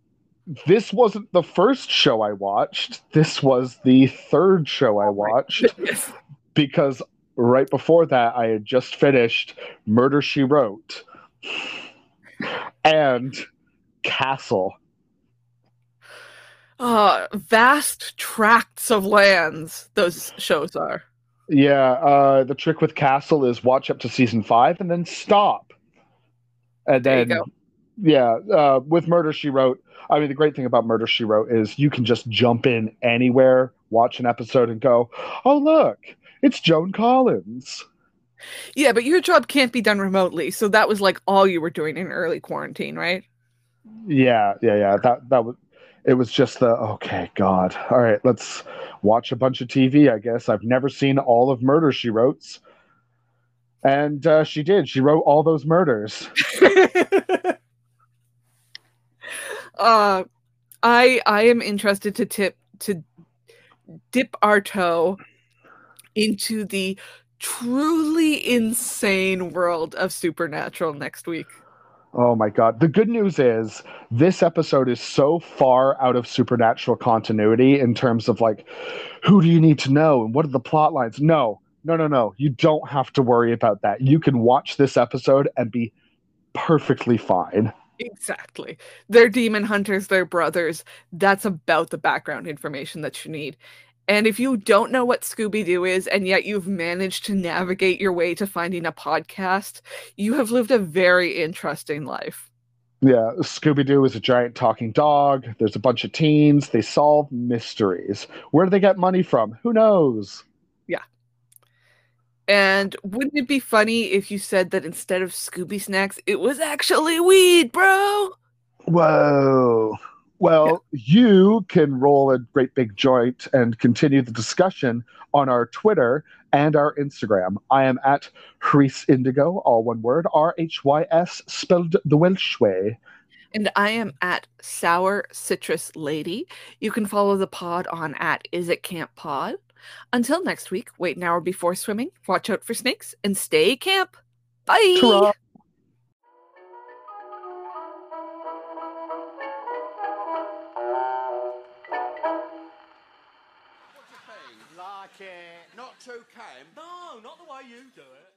S2: this wasn't the first show I watched. This was the third show I oh watched
S1: Goodness.
S2: because right before that I had just finished Murder She Wrote. and Castle.
S1: Uh, vast tracts of lands those shows are.
S2: Yeah, uh, the trick with Castle is watch up to season five and then stop. And
S1: There you
S2: then,
S1: go.
S2: yeah, uh, with Murder She Wrote, I mean, the great thing about Murder She Wrote is you can just jump in anywhere, watch an episode, and go, oh, look, it's Joan Collins.
S1: Yeah, but your job can't be done remotely, so that was like all you were doing in early quarantine, right?
S2: Yeah, yeah, yeah. That that was. It was just the okay, God. All right, let's watch a bunch of TV. I guess I've never seen all of Murder She Wrote, and uh, she did. She wrote all those murders.
S1: uh I I am interested to tip to dip our toe into the truly insane world of supernatural next week.
S2: Oh my God. The good news is this episode is so far out of supernatural continuity in terms of like, who do you need to know and what are the plot lines? No, no, no, no. You don't have to worry about that. You can watch this episode and be perfectly fine.
S1: Exactly. They're demon hunters, they're brothers. That's about the background information that you need. And if you don't know what Scooby Doo is, and yet you've managed to navigate your way to finding a podcast, you have lived a very interesting life.
S2: Yeah, Scooby Doo is a giant talking dog. There's a bunch of teens. They solve mysteries. Where do they get money from? Who knows? Yeah.
S1: And wouldn't it be funny if you said that instead of Scooby snacks, it was actually weed, bro?
S2: Whoa. Well, you can roll a great big joint and continue the discussion on our Twitter and our Instagram. I am at Rhys Indigo, all one word, R H Y S, spelled the Welsh way.
S1: And I am at Sour Citrus Lady. You can follow the pod on at Is It Camp Pod. Until next week, wait an hour before swimming, watch out for snakes, and stay camp. Bye.
S2: Ta-ra. No, not the way you do it.